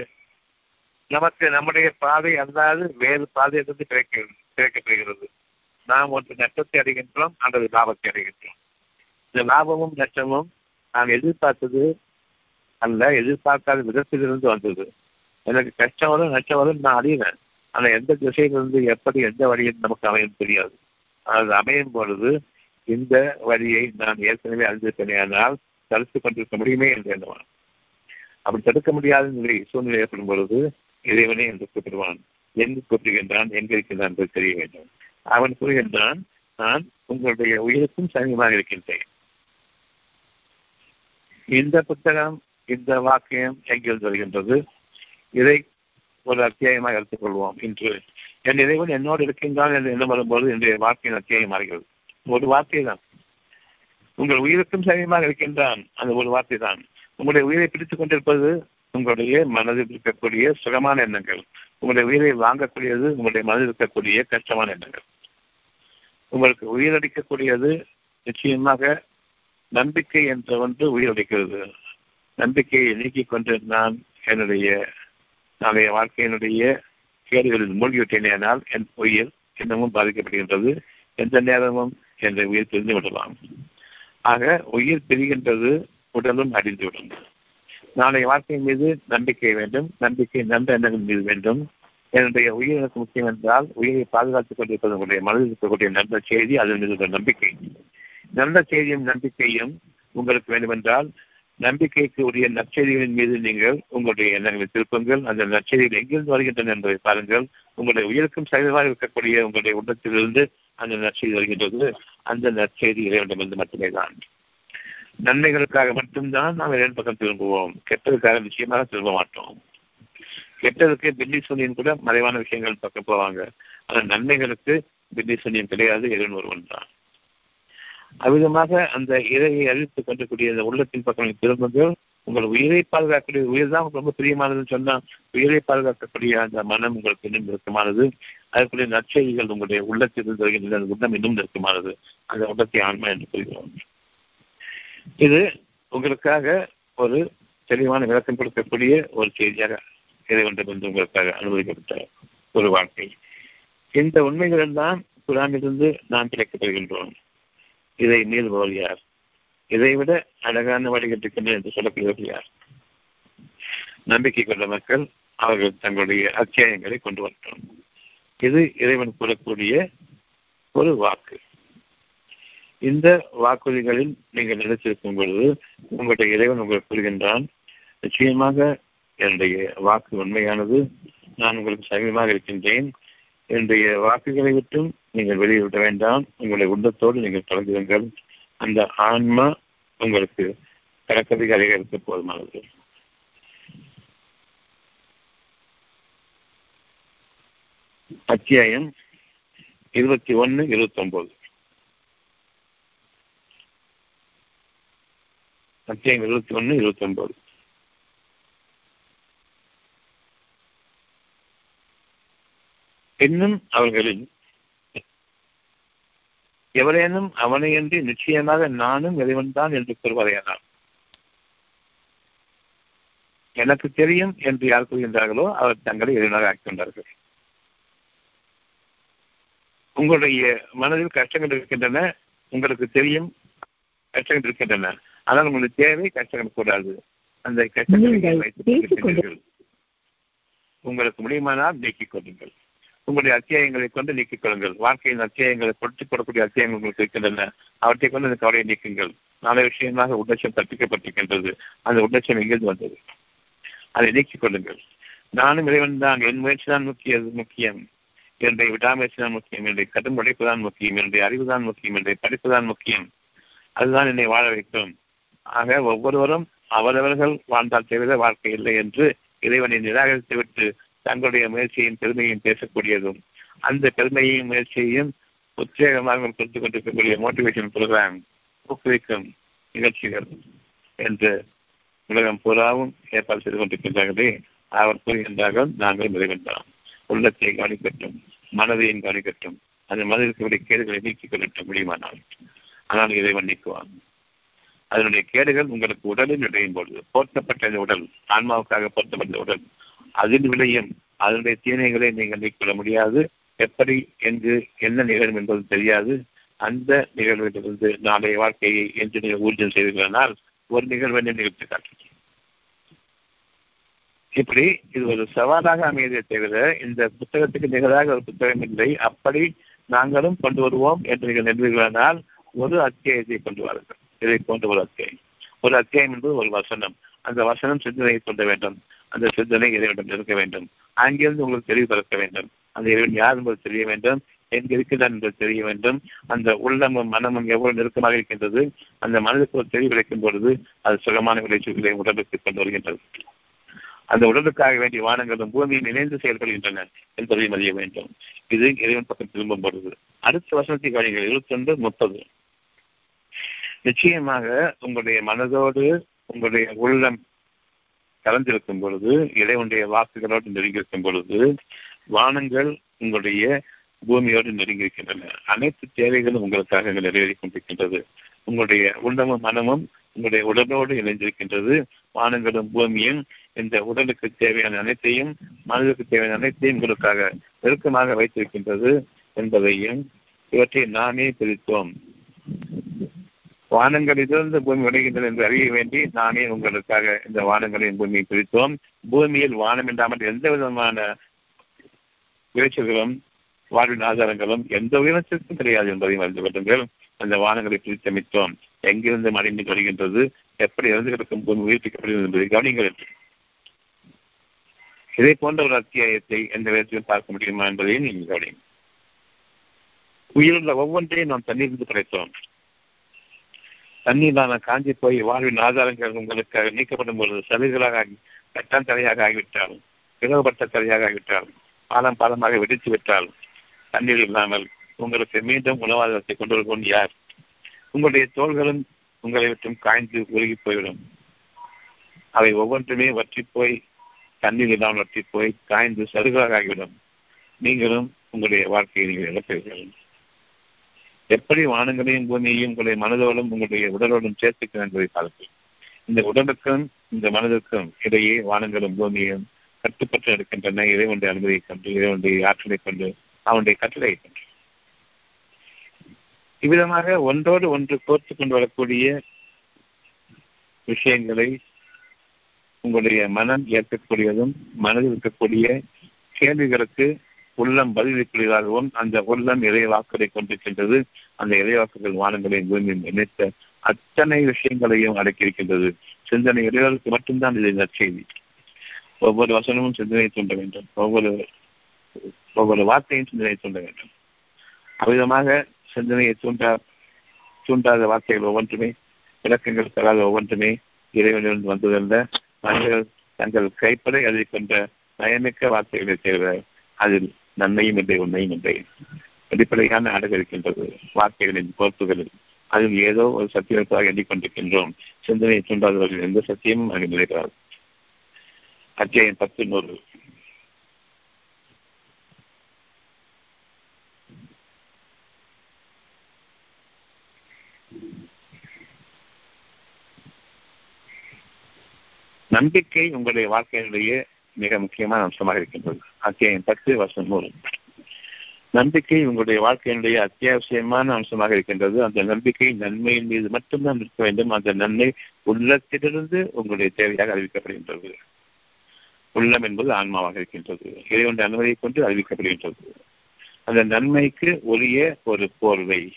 நமக்கு நம்முடைய பாதை அல்லாது வேறு பாதையிலிருந்து கிடைக்க கிடைக்கப்படுகிறது. நாம் ஒன்று நஷ்டத்தை அடைகின்றோம் அல்லது லாபத்தை அடைகின்றோம். இந்த லாபமும் நஷ்டமும் நாம் எதிர்பார்த்தது அல்ல எதிர்பார்க்காத விதத்திலிருந்து வந்தது. எனக்கு கஷ்டம் வரும் நஷ்டம் வரும் நான் அறிவேன் ஆனால் எந்த திசையிலிருந்து எப்படி எந்த வழியில் நமக்கு அமையும் தெரியாது. அது அமையும் பொழுது இந்த வழியை நான் ஏற்கனவே அறிந்திருக்கிறேனால் தடுத்து கொண்டிருக்க முடியுமே என்று எண்ணுவான். அப்படி தடுக்க முடியாத நிலை சூழ்நிலை ஏற்படும் பொழுது இறைவனே என்று கூப்பிடுவான். எங்கு கூப்பிடுகின்றான் எங்க இருக்கின்றான் என்று தெரிய வேண்டும். அவன் கூறுகின்றான் நான் உங்களுடைய உயிருக்கும் சமீபமாக இருக்கின்றேன். இந்த புத்தகம் இந்த வாக்கியம் எங்கிருந்து வருகின்றது? இதை ஒரு அத்தியாயமாக எடுத்துக்கொள்வோம் இன்று. என் இறைவன் என்னோடு இருக்கின்றான் என்று எண்ணம் வரும்போது என்னுடைய வார்த்தையின் அத்தியாயம் ஆகிறது ஒரு வார்த்தை தான் உங்கள் உயிருக்கும் சமயமாக இருக்கின்றான். அந்த ஒரு வார்த்தை தான் உங்களுடைய உயிரை பிடித்துக் கொண்டிருப்பது உங்களுடைய மனதில் இருக்கக்கூடிய சுகமான எண்ணங்கள். உங்களுடைய உயிரை வாங்கக்கூடியது உங்களுடைய மனதில் இருக்கக்கூடிய கஷ்டமான எண்ணங்கள். உங்களுக்கு உயிரடிக்கக்கூடியது நிச்சயமாக நம்பிக்கை என்ற ஒன்று உயிரடிக்கிறது நம்பிக்கையை நீக்கிக் கொண்டு நான் என்னுடைய நாளைய வாழ்க்கையினுடைய கேடுகளில் மூழ்கிவிட்டேனால் என் உயிர் இன்னமும் பாதிக்கப்படுகின்றது. எந்த நேரமும் என்ற உயிர் பிரிந்து விடலாம். ஆக உயிர் பிரிகின்றது உடலும் அடிந்துவிடும் நாளைய வாழ்க்கையின் மீது நம்பிக்கை வேண்டும். நம்பிக்கை நல்ல எண்ணங்கள் மீது வேண்டும். என்னுடைய உயிர் எனக்கு முக்கியம் என்றால் உயிரை பாதுகாத்துக் கொண்டிருப்பது உங்களுடைய மனதில் இருக்கக்கூடிய நல்ல செய்தி அதன் மீது நம்பிக்கை. நல்ல செய்தியும் நம்பிக்கையும் உங்களுக்கு வேண்டுமென்றால் நம்பிக்கைக்கு உரிய நற்செய்திகளின் மீது நீங்கள் உங்களுடைய எண்ணங்களை திருப்புங்கள். அந்த நற்செய்திகள் எங்கிருந்து வருகின்றன என்பதை பாருங்கள். உங்களுடைய உயிருக்கும் சைவமாக இருக்கக்கூடிய உங்களுடைய உள்ளத்திலிருந்து அந்த நற்செய்தி வருகின்றது. அந்த நற்செய்தி இறைவனிடமிருந்து மட்டுமே தான் நன்மைகளுக்காக மட்டும்தான் நாம் இறைவன் பக்கம் திரும்புவோம். கெட்டதுக்காக நிச்சயமாக திரும்ப மாட்டோம். கெட்டதுக்கு பில்லி சுனியன் கூட மறைவான விஷயங்கள் பக்கம் போவாங்க. ஆனால் நன்மைகளுக்கு பில்லி சொன்னியும் கிடையாது. இறைவன் ஒருவன் தான். அவ்விதமாக அந்த இறையை அறிவித்துக் கொண்டிருக்கூடிய அந்த உள்ளத்தின் பக்கம் திரும்புங்கள் உங்கள் உயிரை பாதுகாக்கக்கூடிய உயிர் தான் ரொம்ப பிரியமானதுன்னு சொன்னா உயிரை பாதுகாக்கக்கூடிய அந்த மனம் உங்களுக்கு இன்னும் நெருக்கமானது. அதற்குரிய நற்செய்திகள் உங்களுடைய உள்ளத்தில் வருகின்ற அந்த உள்ளம் இன்னும் நெருக்கமானது. அந்த உள்ளத்தை ஆன்மா என்று கூறுகிறோம். இது உங்களுக்காக ஒரு தெளிவான விளக்கம் கொடுக்கக்கூடிய ஒரு செய்தியாக இறைவன் என்று உங்களுக்காக அனுமதிக்கப்பட்ட ஒரு வாழ்க்கை. இந்த உண்மைகள் தான் குரானிலிருந்து நாம் கிடைக்கப்படுகின்றோம் இதை மீறுபவர்கள் யார்? இதை விட அழகான வழிகட்டுக்கின்ற என்று சொல்லக்கூடியவர்கள் யார்? நம்பிக்கை கொண்ட மக்கள் அவர்கள் தங்களுடைய அத்தியாயங்களை கொண்டு வரட்டும். இது இறைவன் கூறக்கூடிய ஒரு வாக்கு. இந்த வாக்குறுதிகளில் நீங்கள் நினைச்சிருக்கும் பொழுது உங்களுடைய இறைவன் உங்களுக்கு கூறுகின்றான் நிச்சயமாக என்னுடைய வாக்கு உண்மையானது. நான் உங்களுக்கு சமீபமாக இருக்கின்றேன். என்னுடைய வாக்குகளை விட்டும் நீங்கள் வெளியிட வேண்டாம். உங்களுடைய உள்ளத்தோடு நீங்கள் தொடங்குங்கள் அந்த ஆன்மா உங்களுக்கு கணக்கதிகாரிகளுக்கு போதுமானது. அத்தியாயம் இருபத்தி ஒன்னு இருபத்தி ஒன்பது அத்தியாயம் இருபத்தி ஒன்னு இருபத்தி ஒன்பது இன்னும் அவர்களின் எவரேனும் அவனையன்றி நிச்சயமாக நானும் இறைவன்தான் என்று கூறுவாரையானார் எனக்கு தெரியும் என்று யார் கூறுகின்றார்களோ அவர் தங்களை இறைவனாக ஆக்கிக்கொண்டார்கள் உங்களுடைய மனதில் கஷ்டங்கள் இருக்கின்றன உங்களுக்கு தெரியும் கஷ்டங்கள் இருக்கின்றன. ஆனால் உங்களுக்கு தேவை கஷ்டங்கள் கூடாது. அந்த கஷ்டங்களை உங்களுக்கு முடியுமானால் நீக்கிக் கொள்ளுங்கள் உங்களுடைய அத்தியாயங்களை கொண்டு நீக்கிக் கொள்ளுங்கள். வாழ்க்கையின் அத்தியாயங்களை கொடுத்து கொடக்கூடிய அத்தியாயங்கள் உங்களுக்கு இருக்கின்றன. அவற்றை கொண்டு அந்த கவலையை நீக்குங்கள். நாளை விஷயமாக உடச்சம் தப்பிக்கப்பட்டிருக்கின்றது அந்த உடச்சம் எங்கிருந்து வந்தது? அதை நீக்கிக் கொள்ளுங்கள். நானும் இறைவன் தான். என் முயற்சி தான் முக்கிய முக்கியம். என்னுடைய விடாமுயற்சி தான் முக்கியம். என்னுடைய கடும் உழைப்பு தான் முக்கியம். என்னுடைய அறிவு தான் முக்கியம். என்னுடைய படிப்பு தான் முக்கியம். அதுதான் என்னை வாழ வைக்கும். ஆக ஒவ்வொருவரும் அவரவர்கள் வாழ்ந்தால் தவிர வாழ்க்கை இல்லை என்று இறைவனை நிராகரித்து விட்டு தங்களுடைய முயற்சியின் பெருமையும் பேசக்கூடியதும் அந்த பெருமையையும் முயற்சியையும் உத்வேகமாக கொடுத்து கொண்டிருக்கக்கூடிய மோட்டிவேஷன் ப்ரோக்ராம் ஊக்குவிக்கும் நிகழ்ச்சிகள் என்று உலகம் பூராவும் ஏற்பாடு செய்து கொண்டிருக்கின்றார்களே. அவர் கூறுகின்றார்கள் நாங்கள் நிறைவேற்றலாம் உள்ளத்தை கவனிக்கட்டும் மனதையும் கவனிக்கட்டும் அந்த மனதிற்குரிய கேடுகளை நீக்கிக் கொள்ளட்டும் முடியுமானால். ஆனால் இதை மன்னிக்குவான் அதனுடைய கேடுகள் உங்களுக்கு உடலில் நுழையும் பொழுது போர்த்தப்பட்ட இந்த உடல் ஆன்மாவுக்காக போர்த்தப்பட்ட உடல் அதில் விளையும். அதனுடைய தீமைகளை நீங்கள் நீக்கிவிட முடியாது. எப்படி என்று என்ன நிகழும் என்பது தெரியாது. அந்த நிகழ்விலிருந்து நாளைய வாழ்க்கையை என்று நீங்கள் ஊர்ஜம் செய்வீர்களானால் ஒரு நிகழ்வை நிகழ்த்தி காட்டுகிறேன் இப்படி இது ஒரு சவாலாக அமையதே தவிர இந்த புத்தகத்துக்கு நிகழாக ஒரு புத்தகம் இல்லை. அப்படி நாங்களும் கொண்டு வருவோம் என்று நீங்கள் நினைவுகளானால் ஒரு அத்தியாயத்தை கொண்டு வாருங்கள். இதை போன்ற ஒரு அத்தியாயம். ஒரு அத்தியாயம் என்பது ஒரு வசனம். அந்த வசனம் சிந்தனையை சொல்ல வேண்டும். அந்த சிந்தனை இறைவனிடம் இருக்க வேண்டும்? அங்கிருந்து உங்களுக்கு தெளிவு பிறக்க வேண்டும். அந்த இறைவன் யார் என்பது தெரிய வேண்டும்? எங்கு இருக்கிறான் என்பது தெரிய வேண்டும். அந்த உள்ளமும் மனமும் எவ்வளவு நெருக்கமாக இருக்கின்றது? அந்த மனதுக்கு ஒரு தெளிவு கிடைக்கும் பொழுது அது சுகமான விளைச்சல்களை உடலுக்கு கொண்டு வருகின்றது. அந்த உடலுக்காக வேண்டிய வானங்களும் பூமியில் இணைந்து செயல்படுகின்றன என்பதையும் அறிய வேண்டும். இது இறைவன் பக்கம் திரும்பும் பொழுது. அடுத்த வசனத்தை கவனிகள் இருபத்தி ஒன்று முப்பது. நிச்சயமாக உங்களுடைய மனதோடு உங்களுடைய உள்ளம் கலந்திருக்கும் பொழுது இறைவனுடைய வாக்குகளோடு நெருங்கியிருக்கும் பொழுது வானங்கள் உங்களுடைய பூமியோடு நெருங்கியிருக்கின்றன. அனைத்து தேவைகளும் உங்களுக்காக நிறைவேறி கொண்டிருக்கின்றது. உங்களுடைய உள்ளமும் மனமும் உங்களுடைய உடலோடு இணைந்திருக்கின்றது. வானங்களும் பூமியும் இந்த உடலுக்கு தேவையான அனைத்தையும் மனதிற்கு தேவையான அனைத்தையும் உங்களுக்காக நெருக்கமாக வைத்திருக்கின்றது என்பதையும் இவற்றை நாமே பிரித்தோம். வானங்களிலிருந்து பூமி உடைகின்றது என்று அறிய வேண்டி நானே உங்களுக்காக இந்த வானங்களின் பூமியை பிரித்தோம். பூமியில் வானம் இல்லாமல் எந்த விதமான விளைச்சல்களும் வாழ்வின் ஆதாரங்களும் எந்த உயிரினத்திற்கும் கிடையாது என்பதையும் அறிந்து கொள்ளுங்கள். அந்த வானங்களை பிரித்தமித்தோம். எங்கிருந்து மறைந்து வருகின்றது எப்படி இறந்து கிடக்கும் பூமி உயிர்ப்பிக்கப்படுகிறது என்பதை கவனிங்கள் இதை போன்ற ஒரு அத்தியாயத்தை எந்த விதத்திலும் பார்க்க முடியுமா என்பதையும் நீங்கள் கவனிங்க உயிருள்ள ஒவ்வொன்றையும் நாம் தண்ணீர் படைத்தோம். தண்ணீரான காஞ்சி போய் வாழ்வின் ஆதாரங்கள் உங்களுக்கு நீக்கப்படும் பொழுது சலுகைகளாக ஆகி கட்டான் தலையாக ஆகிவிட்டாலும் பிளவுபட்ட தலையாக ஆகிவிட்டாலும் பாலம் பாலமாக வெடித்து விட்டாலும் தண்ணீர் இல்லாமல் உங்களுக்கு மீண்டும் உணவாதாரத்தை கொண்டு வருவோம் யார்? உங்களுடைய தோள்களும் உங்களை விட்டும் காய்ந்து உருகி போய்விடும். அவை ஒவ்வொன்றுமே வற்றி போய் தண்ணீர் இல்லாமல் வற்றி போய் காய்ந்து சருகலாக ஆகிவிடும். நீங்களும் உங்களுடைய வாழ்க்கையை நீங்கள் இழப்பீர்கள். எப்படி வானங்களையும் பூமியையும் உங்களை மனதோடும் உங்களுடைய உடலோடும் சேர்த்துக்க என்பதை பார்ப்பேன் இந்த உடலுக்கும் இந்த மனதுக்கும் இடையே வானங்களும் பூமியும் கட்டுப்பட்டு எடுக்கின்றன இறைவனுடைய அனுமதியை கொண்டு இறைவனுடைய ஆற்றலை கொண்டு அவனுடைய கட்டளையை கொண்டு. இவ்விதமாக ஒன்றோடு ஒன்று கோர்த்து கொண்டு வரக்கூடிய விஷயங்களை உங்களுடைய மனம் ஏற்கக்கூடியதும் மனதில் இருக்கக்கூடிய கேள்விகளுக்கு உள்ளம் பதிலளிக்கூடியதாகவும் அந்த உள்ளம் இறை வாக்களை கொண்டிருக்கின்றது அந்த இறைவாக்குகள் வானங்களையும் பூமியும் இணைத்த அத்தனை விஷயங்களையும் அடக்கியிருக்கின்றது. சிந்தனை இறைவர்களுக்கு மட்டும்தான் இது நற்செய்தி ஒவ்வொரு வசனமும் சிந்தனை தூண்ட வேண்டும். ஒவ்வொரு ஒவ்வொரு வார்த்தையும் சிந்தனை தூண்ட வேண்டும். அவ்விதமாக சிந்தனையை தூண்டா தூண்டாத வார்த்தைகள் ஒவ்வொன்றுமே விளக்கங்கள் தராத ஒவ்வொன்றுமே இறைவனிலிருந்து வந்ததல்ல. மனிதர்கள் தங்கள் கைப்படை அதை கொண்ட பயமிக்க வார்த்தைகளை தவிர அதில் நன்மையும் இல்லை உண்மையும் இல்லை. வெளிப்படையான அழகு இருக்கின்றது. வார்த்தைகளின் பொறுப்புகளில். அதில் ஏதோ ஒரு சத்தியத்தாக எண்ணிக்கொண்டிருக்கின்றோம் சிந்தனையை தூண்டாதவர்கள் எந்த சத்தியமும் அங்கு நிலைக்கிறார் அத்தியாயம் பத்து நூறு நம்பிக்கை உங்களுடைய வாழ்க்கையினுடைய மிக முக்கியமான அம்சமாக இருக்கின்றது. அத்தியாயம் பத்து வருஷம் நூறு நம்பிக்கை உங்களுடைய வாழ்க்கையினுடைய அத்தியாவசியமான அம்சமாக இருக்கின்றது. அந்த நம்பிக்கை நன்மையின் மீது மட்டும்தான் இருக்க வேண்டும். அந்த நன்மை உள்ளத்திலிருந்து உங்களுடைய தேவையாக அறிவிக்கப்படுகின்றது. உள்ளம் என்பது ஆன்மாவாக இருக்கின்றது. இறைவனுடைய அனுமதியை கொண்டு அறிவிக்கப்படுகின்றது. அந்த நன்மைக்கு உரிய ஒரு போர்வை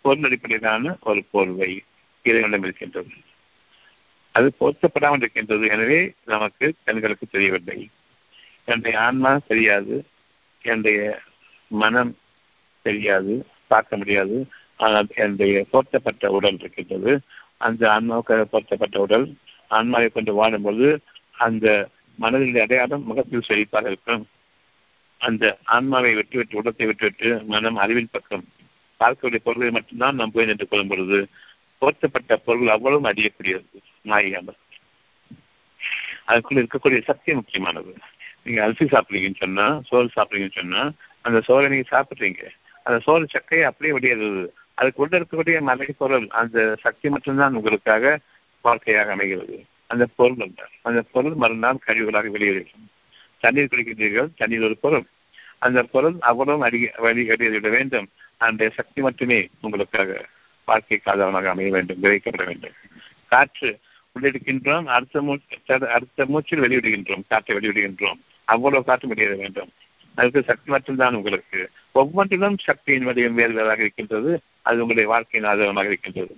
பொருள் அடிப்படையிலான ஒரு போர்வை இறைவனிடம் இருக்கின்றது. அது பொருத்தப்படாமல் இருக்கின்றது. எனவே நமக்கு கண்களுக்கு தெரியவில்லை. என்னுடைய ஆன்மா தெரியாது. என்னுடைய மனம் தெரியாது. பார்க்க முடியாது. ஆனால் என்னுடைய போர்த்தப்பட்ட உடல் இருக்கின்றது. அந்த ஆன்மாவுக்கு போர்த்தப்பட்ட உடல் ஆன்மாவை கொண்டு வாழும்போது அந்த மனதில் அடையாளம் முகத்தில் செழிப்பாக இருக்கும். அந்த ஆன்மாவை விட்டுவிட்டு உடத்தை விட்டுவிட்டு மனம் அறிவின் பக்கம் பார்க்கக்கூடிய பொருள்களை மட்டும்தான் நாம் போய் நின்று கொள்ளும் பொழுது போர்த்தப்பட்ட பொருள் அவ்வளவு அறியக்கூடியது மாயாமல் அதுக்குள்ள இருக்கக்கூடிய சக்தி முக்கியமானது. நீங்க அரிசி சாப்பிடுறீங்கன்னு சொன்னா சோறு சாப்பிடுறீங்கன்னு சொன்னா அந்த சோறை நீங்க சாப்பிட்றீங்க. அந்த சோறு சக்கையை அப்படியே வெளியேறுது அதுக்கு உள்ள இருக்கக்கூடிய மலை பொருள் அந்த சக்தி மட்டும்தான் உங்களுக்காக வாழ்க்கையாக அமைகிறது. அந்த பொருள் அல்ல. அந்த பொருள் மறுநாள் கழிவுகளாக வெளியேறும் தண்ணீர் குடிக்கின்றீர்கள் தண்ணீர் ஒரு பொருள். அந்த பொருள் அவ்வளவு அடி வழி வெளியேறிவிட வேண்டும். அந்த சக்தி மட்டுமே உங்களுக்காக வாழ்க்கைக்கு ஆதரவாக அமைய வேண்டும் விதைக்கப்பட வேண்டும். காற்று உள்ளிடுகின்றோம் அடுத்த மூச்சு அடுத்த மூச்சில் வெளியிடுகின்றோம் காற்றை வெளியிடுகின்றோம். அவ்வளவு காற்று வெளியிட வேண்டும். அதுக்கு சக்தி மட்டும்தான் உங்களுக்கு. ஒவ்வொன்றிலும் சக்தியின் வடிவம் வேறு வேறாக இருக்கின்றது. அது உங்களுடைய வாழ்க்கையின் ஆதரவமாக இருக்கின்றது.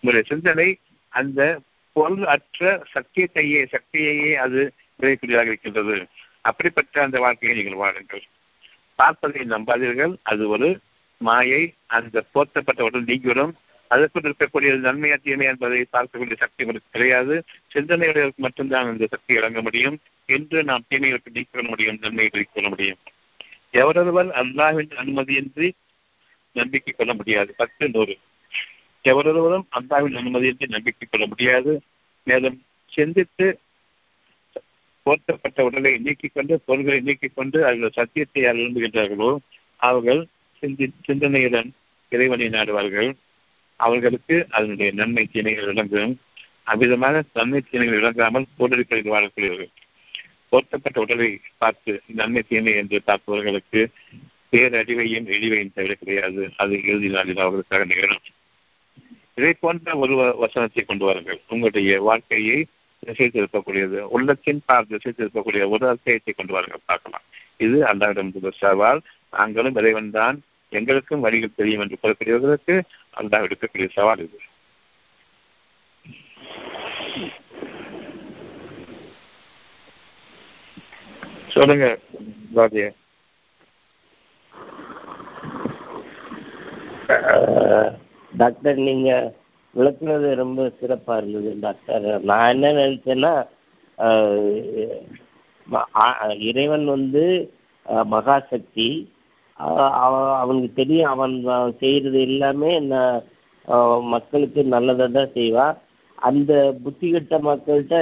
உங்களுடைய சிந்தனை அந்த பொருள் அற்ற சக்தியத்தையே சக்தியையே அது விளையக்கூடியதாக இருக்கின்றது. அப்படிப்பட்ட அந்த வாழ்க்கையை நீங்கள் வாழுங்கள். பார்ப்பதை நம்பாதீர்கள். அது ஒரு மாயை அந்த போர்த்தப்பட்ட உடல் நீங்கிவிடும். அதற்குள் இருக்கக்கூடிய நன்மையா தீமை என்பதை பார்க்கக்கூடிய சக்தி உங்களுக்கு கிடையாது. சிந்தனையுடையவருக்கு மட்டும்தான் அந்த சக்தி வழங்க முடியும். என்று நாம் தீமைகளுக்கு நீக்க முடியும் நன்மையை கொள்ள முடியும். எவரொருவர் அல்லாவின் அனுமதியின்றி நம்பிக்கை கொள்ள முடியாது. பத்து நூறு. எவரொருவரும் அல்லாவின் அனுமதியின்றி நம்பிக்கை கொள்ள முடியாது. மேலும் சிந்தித்து போர்த்தப்பட்ட உடலை நீக்கிக் கொண்டு பொருள்களை நீக்கிக் கொண்டு அவர்கள் சத்தியத்தை யார் அவர்கள் சிந்தி சிந்தனையுடன் இறைவனை நாடுவார்கள். அவர்களுக்கு அதனுடைய நன்மை தீமைகள் விளங்கும். அவ்விதமாக நன்மை தீமைகள் விளங்காமல் போடலிகளில் வாழக்கூடியவர்கள் போர்த்தப்பட்ட உடலை பார்த்து நன்மை தீமை என்று பார்ப்பவர்களுக்கு பேரழிவையும் இழிவையும் தவிர கிடையாது. அது இறுதி நாளில் அவர்களுக்காக நிகழும். இதை போன்ற ஒரு வசனத்தை கொண்டு வாருங்கள். உங்களுடைய வாழ்க்கையை திசை திருப்பக்கூடியது உள்ளத்தின் பார் திசை திருப்பக்கூடிய ஒரு அத்தியத்தை கொண்டு வாருங்கள். பார்க்கலாம். இது அல்லாவிடம் சவால். நாங்களும் இறைவன் தான். எங்களுக்கும் வழிகள் தெரியும் என்று கூறக்கூடியவர்களுக்கு அல்லாஹ் எடுக்கக்கூடிய சவால் இது. சொல்லுங்க பாதிய
டாக்டர் நீங்க விளக்குனது ரொம்ப சிறப்பா இருந்தது டாக்டர். நான் என்ன நினைச்சேன்னா இறைவன் வந்து மகாசக்தி. அவனுக்கு தெரியும் அவன் செய்யறது எல்லாமே மக்களுக்கு நல்லதை தான் செய்வான் அந்த புத்திகட்ட மக்கள்கிட்ட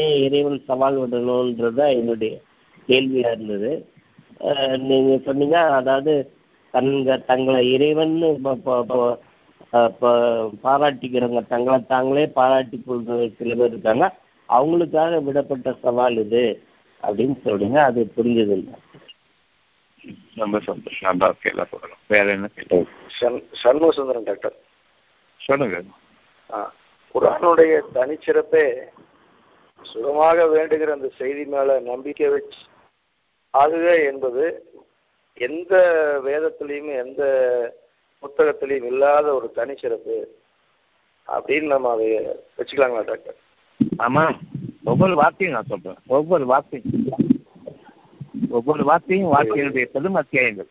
ஏன் இறைவன் சவால் விடணும்ன்றதான் என்னுடைய கேள்வியா இருந்தது. நீங்க சொன்னீங்க அதாவது தங்க தங்களை இறைவன் பாராட்டிக்கிறவங்க தங்களை தாங்களே பாராட்டி கொள்ற சில பேர் இருக்காங்க. அவங்களுக்காக விடப்பட்ட சவால் இது அப்படின்னு சொல்றீங்க. அது புரிஞ்சது இல்லை
ரொம்ப சந்தோஷம். அந்த எல்லாம் சொல்லலாம் வேற என்ன கேள்வி?
சண்முக சுந்தரம் டாக்டர்.
சொல்லுங்க.
குரானுடைய தனிச்சிறப்பே சுகமாக வேண்டுகிற அந்த செய்தி மேல நம்பிக்கை வச்சு ஆகுக என்பது எந்த வேதத்திலையும் எந்த புத்தகத்திலையும் இல்லாத ஒரு தனிச்சிறப்பு அப்படின்னு நம்ம அதை வச்சுக்கலாங்களா டாக்டர்?
ஆமா. ஒவ்வொரு வார்த்தையும் நான் சொல்றேன். ஒவ்வொரு வார்த்தையும். ஒவ்வொரு வார்த்தையும் வார்த்தையினுடைய பெரும் அத்தியாயங்கள்.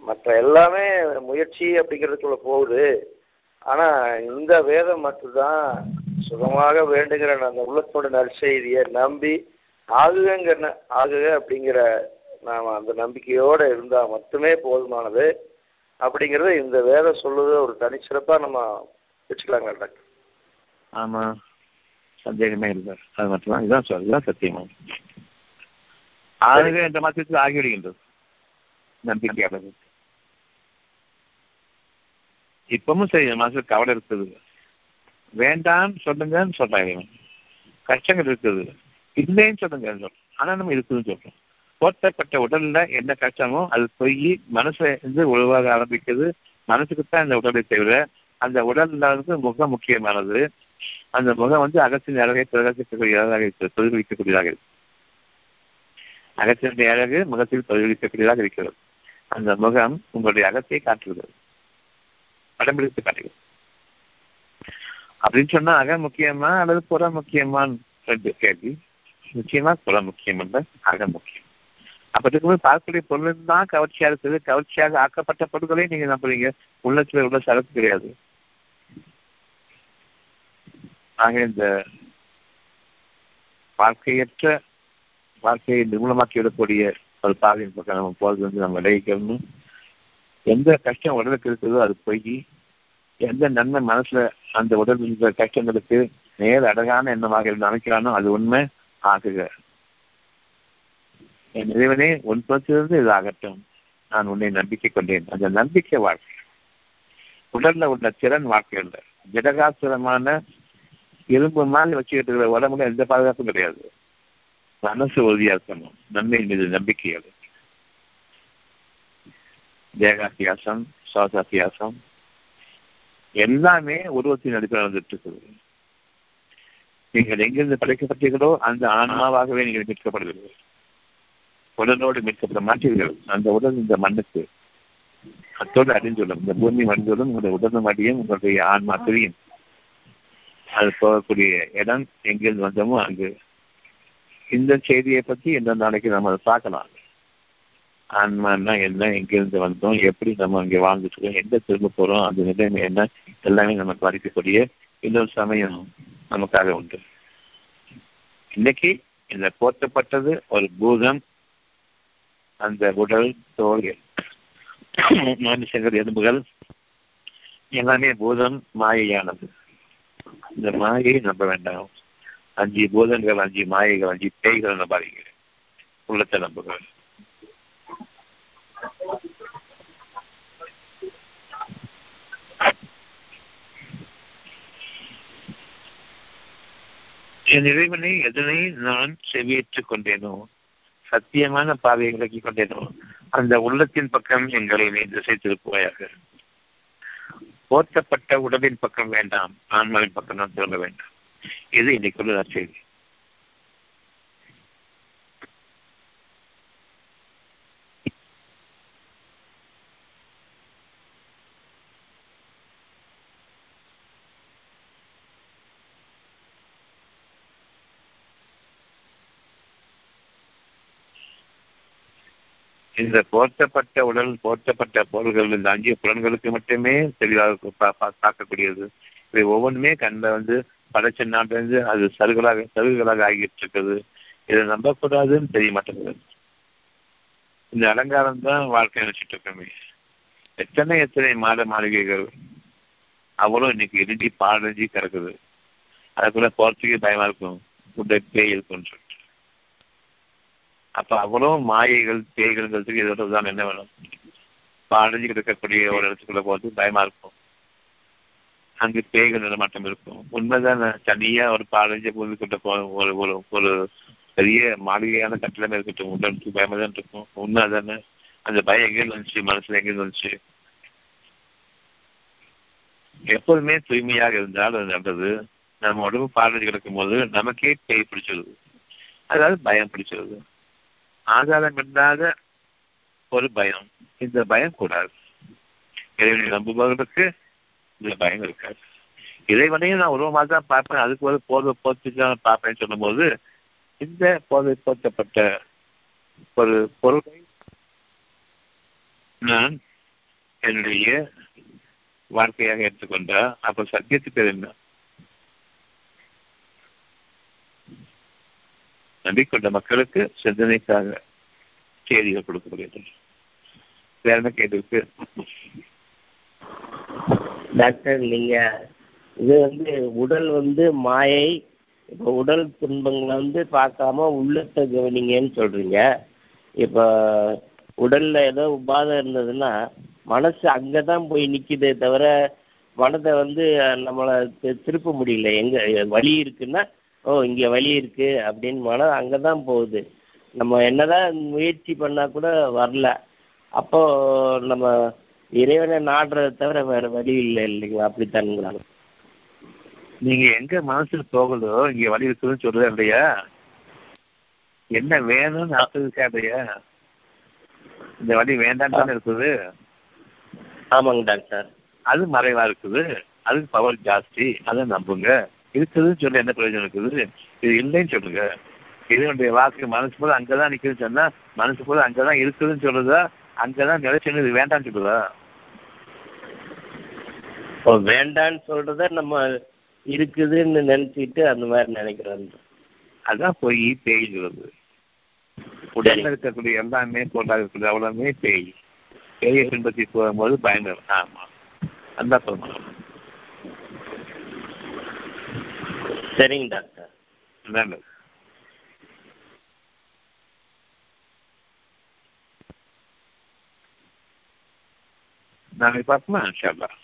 மற்ற எல்லாமே முயற்சி அப்படிங்கிறதுக்குள்ள போகுது. ஆனா இந்த வேதம் மட்டும்தான் சுகமாக வேண்டுகிற அந்த உள்ளத்தோட நற்செய்தியை நம்பி ஆகுங்கிற ஆகுக அப்படிங்கிற நாம அந்த நம்பிக்கையோட இருந்தா மட்டுமே போதுமானது. அப்படிங்கறத இந்த வேலை சொல்லுது. ஒரு தனிச்சிறப்பா நம்ம வச்சுக்கலாங்களா டாக்டர்.
ஆமா. சந்தேகமே இல்லை. அது மட்டும்தான். இதுதான் சொல்லலாம் சத்தியமா. ஆகுக என்ற மாற்றத்தில் ஆகிவிடுகின்றது நம்பிக்கையாளர் இப்பவும் சரி மனசுக்கு கவலை இருக்குது. வேண்டாம் சொல்லுங்கன்னு சொல்றாங்க கஷ்டங்கள் இருக்குது. இல்லைன்னு சொல்லுங்க சொல்றோம் ஆனா நம்ம இருக்குதுன்னு சொல்றோம். போர்த்தப்பட்ட உடல்ல என்ன கஷ்டமோ அது போய் மனசுல இருந்து உருவாக ஆரம்பிக்குது. மனசுக்கு தான் இந்த உடலை தவிர அந்த உடல்ல வந்து முகம் முக்கியமானது. அந்த முகம் வந்து அகத்தின் அழகை பிரகாசிக்கக்கூடியதாக இருக்கிறது பிரதிபலிக்கக்கூடியதாக இருக்கு. அகத்தினுடைய அழகு முகத்தில் பிரதிபலிக்கக்கூடியதாக இருக்கிறது. அந்த முகம் உங்களுடைய அகத்தை காட்டுகிறது. படம் பிடித்து காட்டுகிறது. அப்படின்னு சொன்னா அகம் முக்கியமா அல்லது புற முக்கியமான்னு கேள்வி. முக்கியமா புற முக்கியம் அல்ல அக முக்கியம். அப்ப இருக்கும்போது பார்க்கக்கூடிய பொருள் தான் கவர்ச்சியா இருக்குது. கவர்ச்சியாக ஆக்கப்பட்ட பொருட்களை நீங்க நம்புறீங்க. உள்ளத்துல உள்ள சரக்கு கிடையாது. ஆக இந்த வாழ்க்கையற்ற வாழ்க்கையை நிர்மூலமாக்கி விடக்கூடிய ஒரு பாதையின் பக்கம் நம்ம போறது வந்து நம்ம விளைவிக்கணும் எந்த கஷ்டம் உடலுக்கு இருக்குதோ அது போய் எந்த நன்மை மனசுல அந்த உடல் கஷ்டங்களுக்கு நேர அழகான எண்ணமாக இருந்து அமைக்கிறானோ அது உண்மை. ஆகுக. என் இறைவனே உன் புறத்திலிருந்து இது ஆகட்டும் நான் உன்னை நம்பிக்கை கொண்டேன். அந்த நம்பிக்கை வாழ்க்கை. உடல்ல உள்ள திறன் வாழ்க்கை இல்லை ஜடகாசுரமான இரும்பு மாதிரி வச்சுக்கிட்டு இருக்கிற உடம்புல எந்த பாதுகாப்பும் கிடையாது. மனசு உறுதியா இருக்கணும். நன்மை மீது நம்பிக்கையோடு தேகாத்தியாசம் சுவாசாத்தியாசம். எல்லாமே உருவத்தின் அடிப்படையில் வந்துட்டு இருக்குது. நீங்கள் எங்கிருந்து படைக்கப்பட்டீர்களோ அந்த ஆன்மாவாகவே நீங்கள் மீட்கப்படுவீர்கள். உடலோடு மீட்கப்பட மாட்டீர்கள். அந்த உடல் இந்த மண்ணுக்கு. அத்தோடு அறிந்துள்ளோம் இந்த பூமி மனிதனும் உங்களுடைய உடலும் அடியும் உங்களுடைய ஆன்மா தெரியும். அது போகக்கூடிய இடம் எங்கிருந்து வந்தோமோ அங்கு. இந்த செய்தியை பற்றி எந்த நாளைக்கு நம்ம அதை பார்க்கலாம். ஆன்மான்னா என்ன? எங்கிருந்து வந்தோம்? எப்படி நம்ம அங்கே வாழ்ந்துட்டு எந்த திரும்ப போறோம்? அந்த நிலைமை என்ன? எல்லாமே நமக்கு வரைக்கக்கூடிய இன்னொரு சமயம். நமக்காக உண்டு. இன்னைக்கு இந்த போற்றப்பட்டது ஒரு பூதம். அந்த உடல் தோல் மனுஷங்கள் எலும்புகள் எல்லாமே பூதம் மாயையானது. இந்த மாயை நம்ப வேண்டாம். அஞ்சு பூதங்கள் அஞ்சு மாயைகள் அஞ்சு பேய்கள் நம்பாதீங்க உள்ளத்தை நம்புகிறேன். என் இறைவனை எதனை நான் செவியேற்றுக் கொண்டேனோ சத்தியமான பாதையை விளக்கிக் கொண்டேனோ அந்த உள்ளத்தின் பக்கம் எங்களை நீ திசை திருப்புவாயாக. போர்த்தப்பட்ட உடலின் பக்கம் வேண்டாம் ஆன்மாவின் பக்கம் நான் திரும்ப வேண்டாம். இது இன்னைக்குள்ள செய்தி இந்த போர்த்தப்பட்ட உடல் போர்த்தப்பட்ட பொருள்கள் இந்த அஞ்சு புலன்களுக்கு மட்டுமே தெளிவாக பார்க்கக்கூடியது. இவை ஒவ்வொன்றுமே கண்ட வந்து படைச்ச நாட்டிலிருந்து அது சருகலாக சருகுகளாக ஆகிட்டு இருக்குது இதை நம்பக்கூடாதுன்னு தெரிய மாட்டேங்குது இந்த அலங்காரம் தான் வாழ்க்கை நினைச்சிட்டு இருக்கோமே. எத்தனை எத்தனை மாத மாளிகைகள் அவ்வளோ இன்னைக்கு இருட்டி பாடஞ்சி கிடக்குது. அதுக்குள்ள போறதுக்கே பயமா இருக்கும். உடை பேய் இருக்கும்னு சொல்லிட்டு. அப்ப அவ்வளோ மாயைகள் பேய்கள்ங்கிறதுக்கு இதோட தான் என்ன வேணும்? பாடஞ்சு கிடக்கக்கூடிய ஒரு இடத்துக்குள்ள போது பயமா இருக்கும். அங்கு பேய்கள் நடமாட்டம் இருக்கும். உண்மைதான் தனியா ஒரு பாடஞ்ச பூமிக்கிட்ட போ ஒரு ஒரு ஒரு பெரிய மாளிகையான கட்டிடமே இருக்கட்டும். உடலுக்கு பயமா தான் இருக்கும். உண்மை தானே அந்த பயம் எங்கேருந்து வந்துச்சு? மனசுல எங்கேருந்து வந்துச்சு? எப்போதுமே தூய்மையாக இருந்தால் அது நல்லது. நம்ம உடம்பு பாடஞ்சு கிடக்கும் போது நமக்கே பேய் பிடிச்சிருது. அதாவது பயம் பிடிச்சிருது. ஆதாரம் இல்லாத ஒரு பயம். இந்த பயம் கூடாது. இறைவனை நம்புபவர்களுக்கு இந்த பயம் இருக்காது. இறைவனையும் நான் உருவமாக தான் பார்ப்பேன். அதுக்கு ஒரு போதை போத்து தான் பார்ப்பேன்னு சொல்லும்போது இந்த போதை போத்தப்பட்ட ஒரு பொருளை நான் என்னுடைய வாழ்க்கையாக எடுத்துக்கொண்டா அப்ப சத்தியத்துக்கு என்ன? நம்பிக்கொண்ட மக்களுக்கு சிந்தனைக்காக செய்திகள் கொடுக்கப்படுகிறது. வேற என்ன கேட்டிருக்கு
டாக்டர் நீங்க இது வந்து உடல் வந்து மாயை இப்போ உடல் துன்பங்களை வந்து பார்க்காம உள்ளத்தை கவனிங்கன்னு சொல்றீங்க. இப்போ உடல்ல ஏதோ உபாதை இருந்ததுன்னா மனசு அங்கே தான் போய் நிற்கிதே தவிர மனதை வந்து நம்மளை திருப்ப முடியல. எங்க வழி இருக்குன்னா ஓ இங்கே வலி இருக்கு அப்படின்னு மனம் அங்கே தான் போகுது. நம்ம என்னதான் முயற்சி பண்ணால் கூட வரல. அப்போ நம்ம இறைவனை நாடுறதை தவிர வேற வழி இல்லை இல்லைங்களா? அப்படித்தானுங்களா
நீங்க எங்க மனசுல போகுதோ இங்க வழி இருக்குதுன்னு சொல்றதா இல்லையா? என்ன வேணும்னு ஆசை இல்லையா? இந்த வழி வேண்டாம் தானே இருக்குது.
ஆமாங்க டாக்டர்.
அது மறைவா இருக்குது. அதுக்கு பவர் ஜாஸ்தி. அதை நம்புங்க. இருக்குதுன்னு சொல்ல என்ன பிரயோஜனம் இருக்குது? இது இல்லைன்னு சொல்லுங்க. இதனுடைய வாக்கு மனசு போல அங்கதான் நிக்குதுன்னு சொன்னா மனசு போல அங்கதான் இருக்குதுன்னு சொல்றதா? அங்கதான் நிலைச்சுன்னு இது வேண்டாம்னு
இப்போ வேண்டான்னு சொல்றத நம்ம இருக்குதுன்னு நினைச்சிட்டு அந்த மாதிரி நினைக்கிறோம்
அதான் போய் பேய்கிறது. உடல்ல இருக்கக்கூடிய எல்லாமே பொருளாக இருக்கக்கூடிய அவ்வளவுமே பேய். பேயை பின்பற்றி போகும்போது பயங்கர ஆமா. அந்த சொல்லணும்
சரிங்க டாக்டர்
நல்லது நாளைக்கு பார்ப்போமா இன்ஷா அல்லாஹ்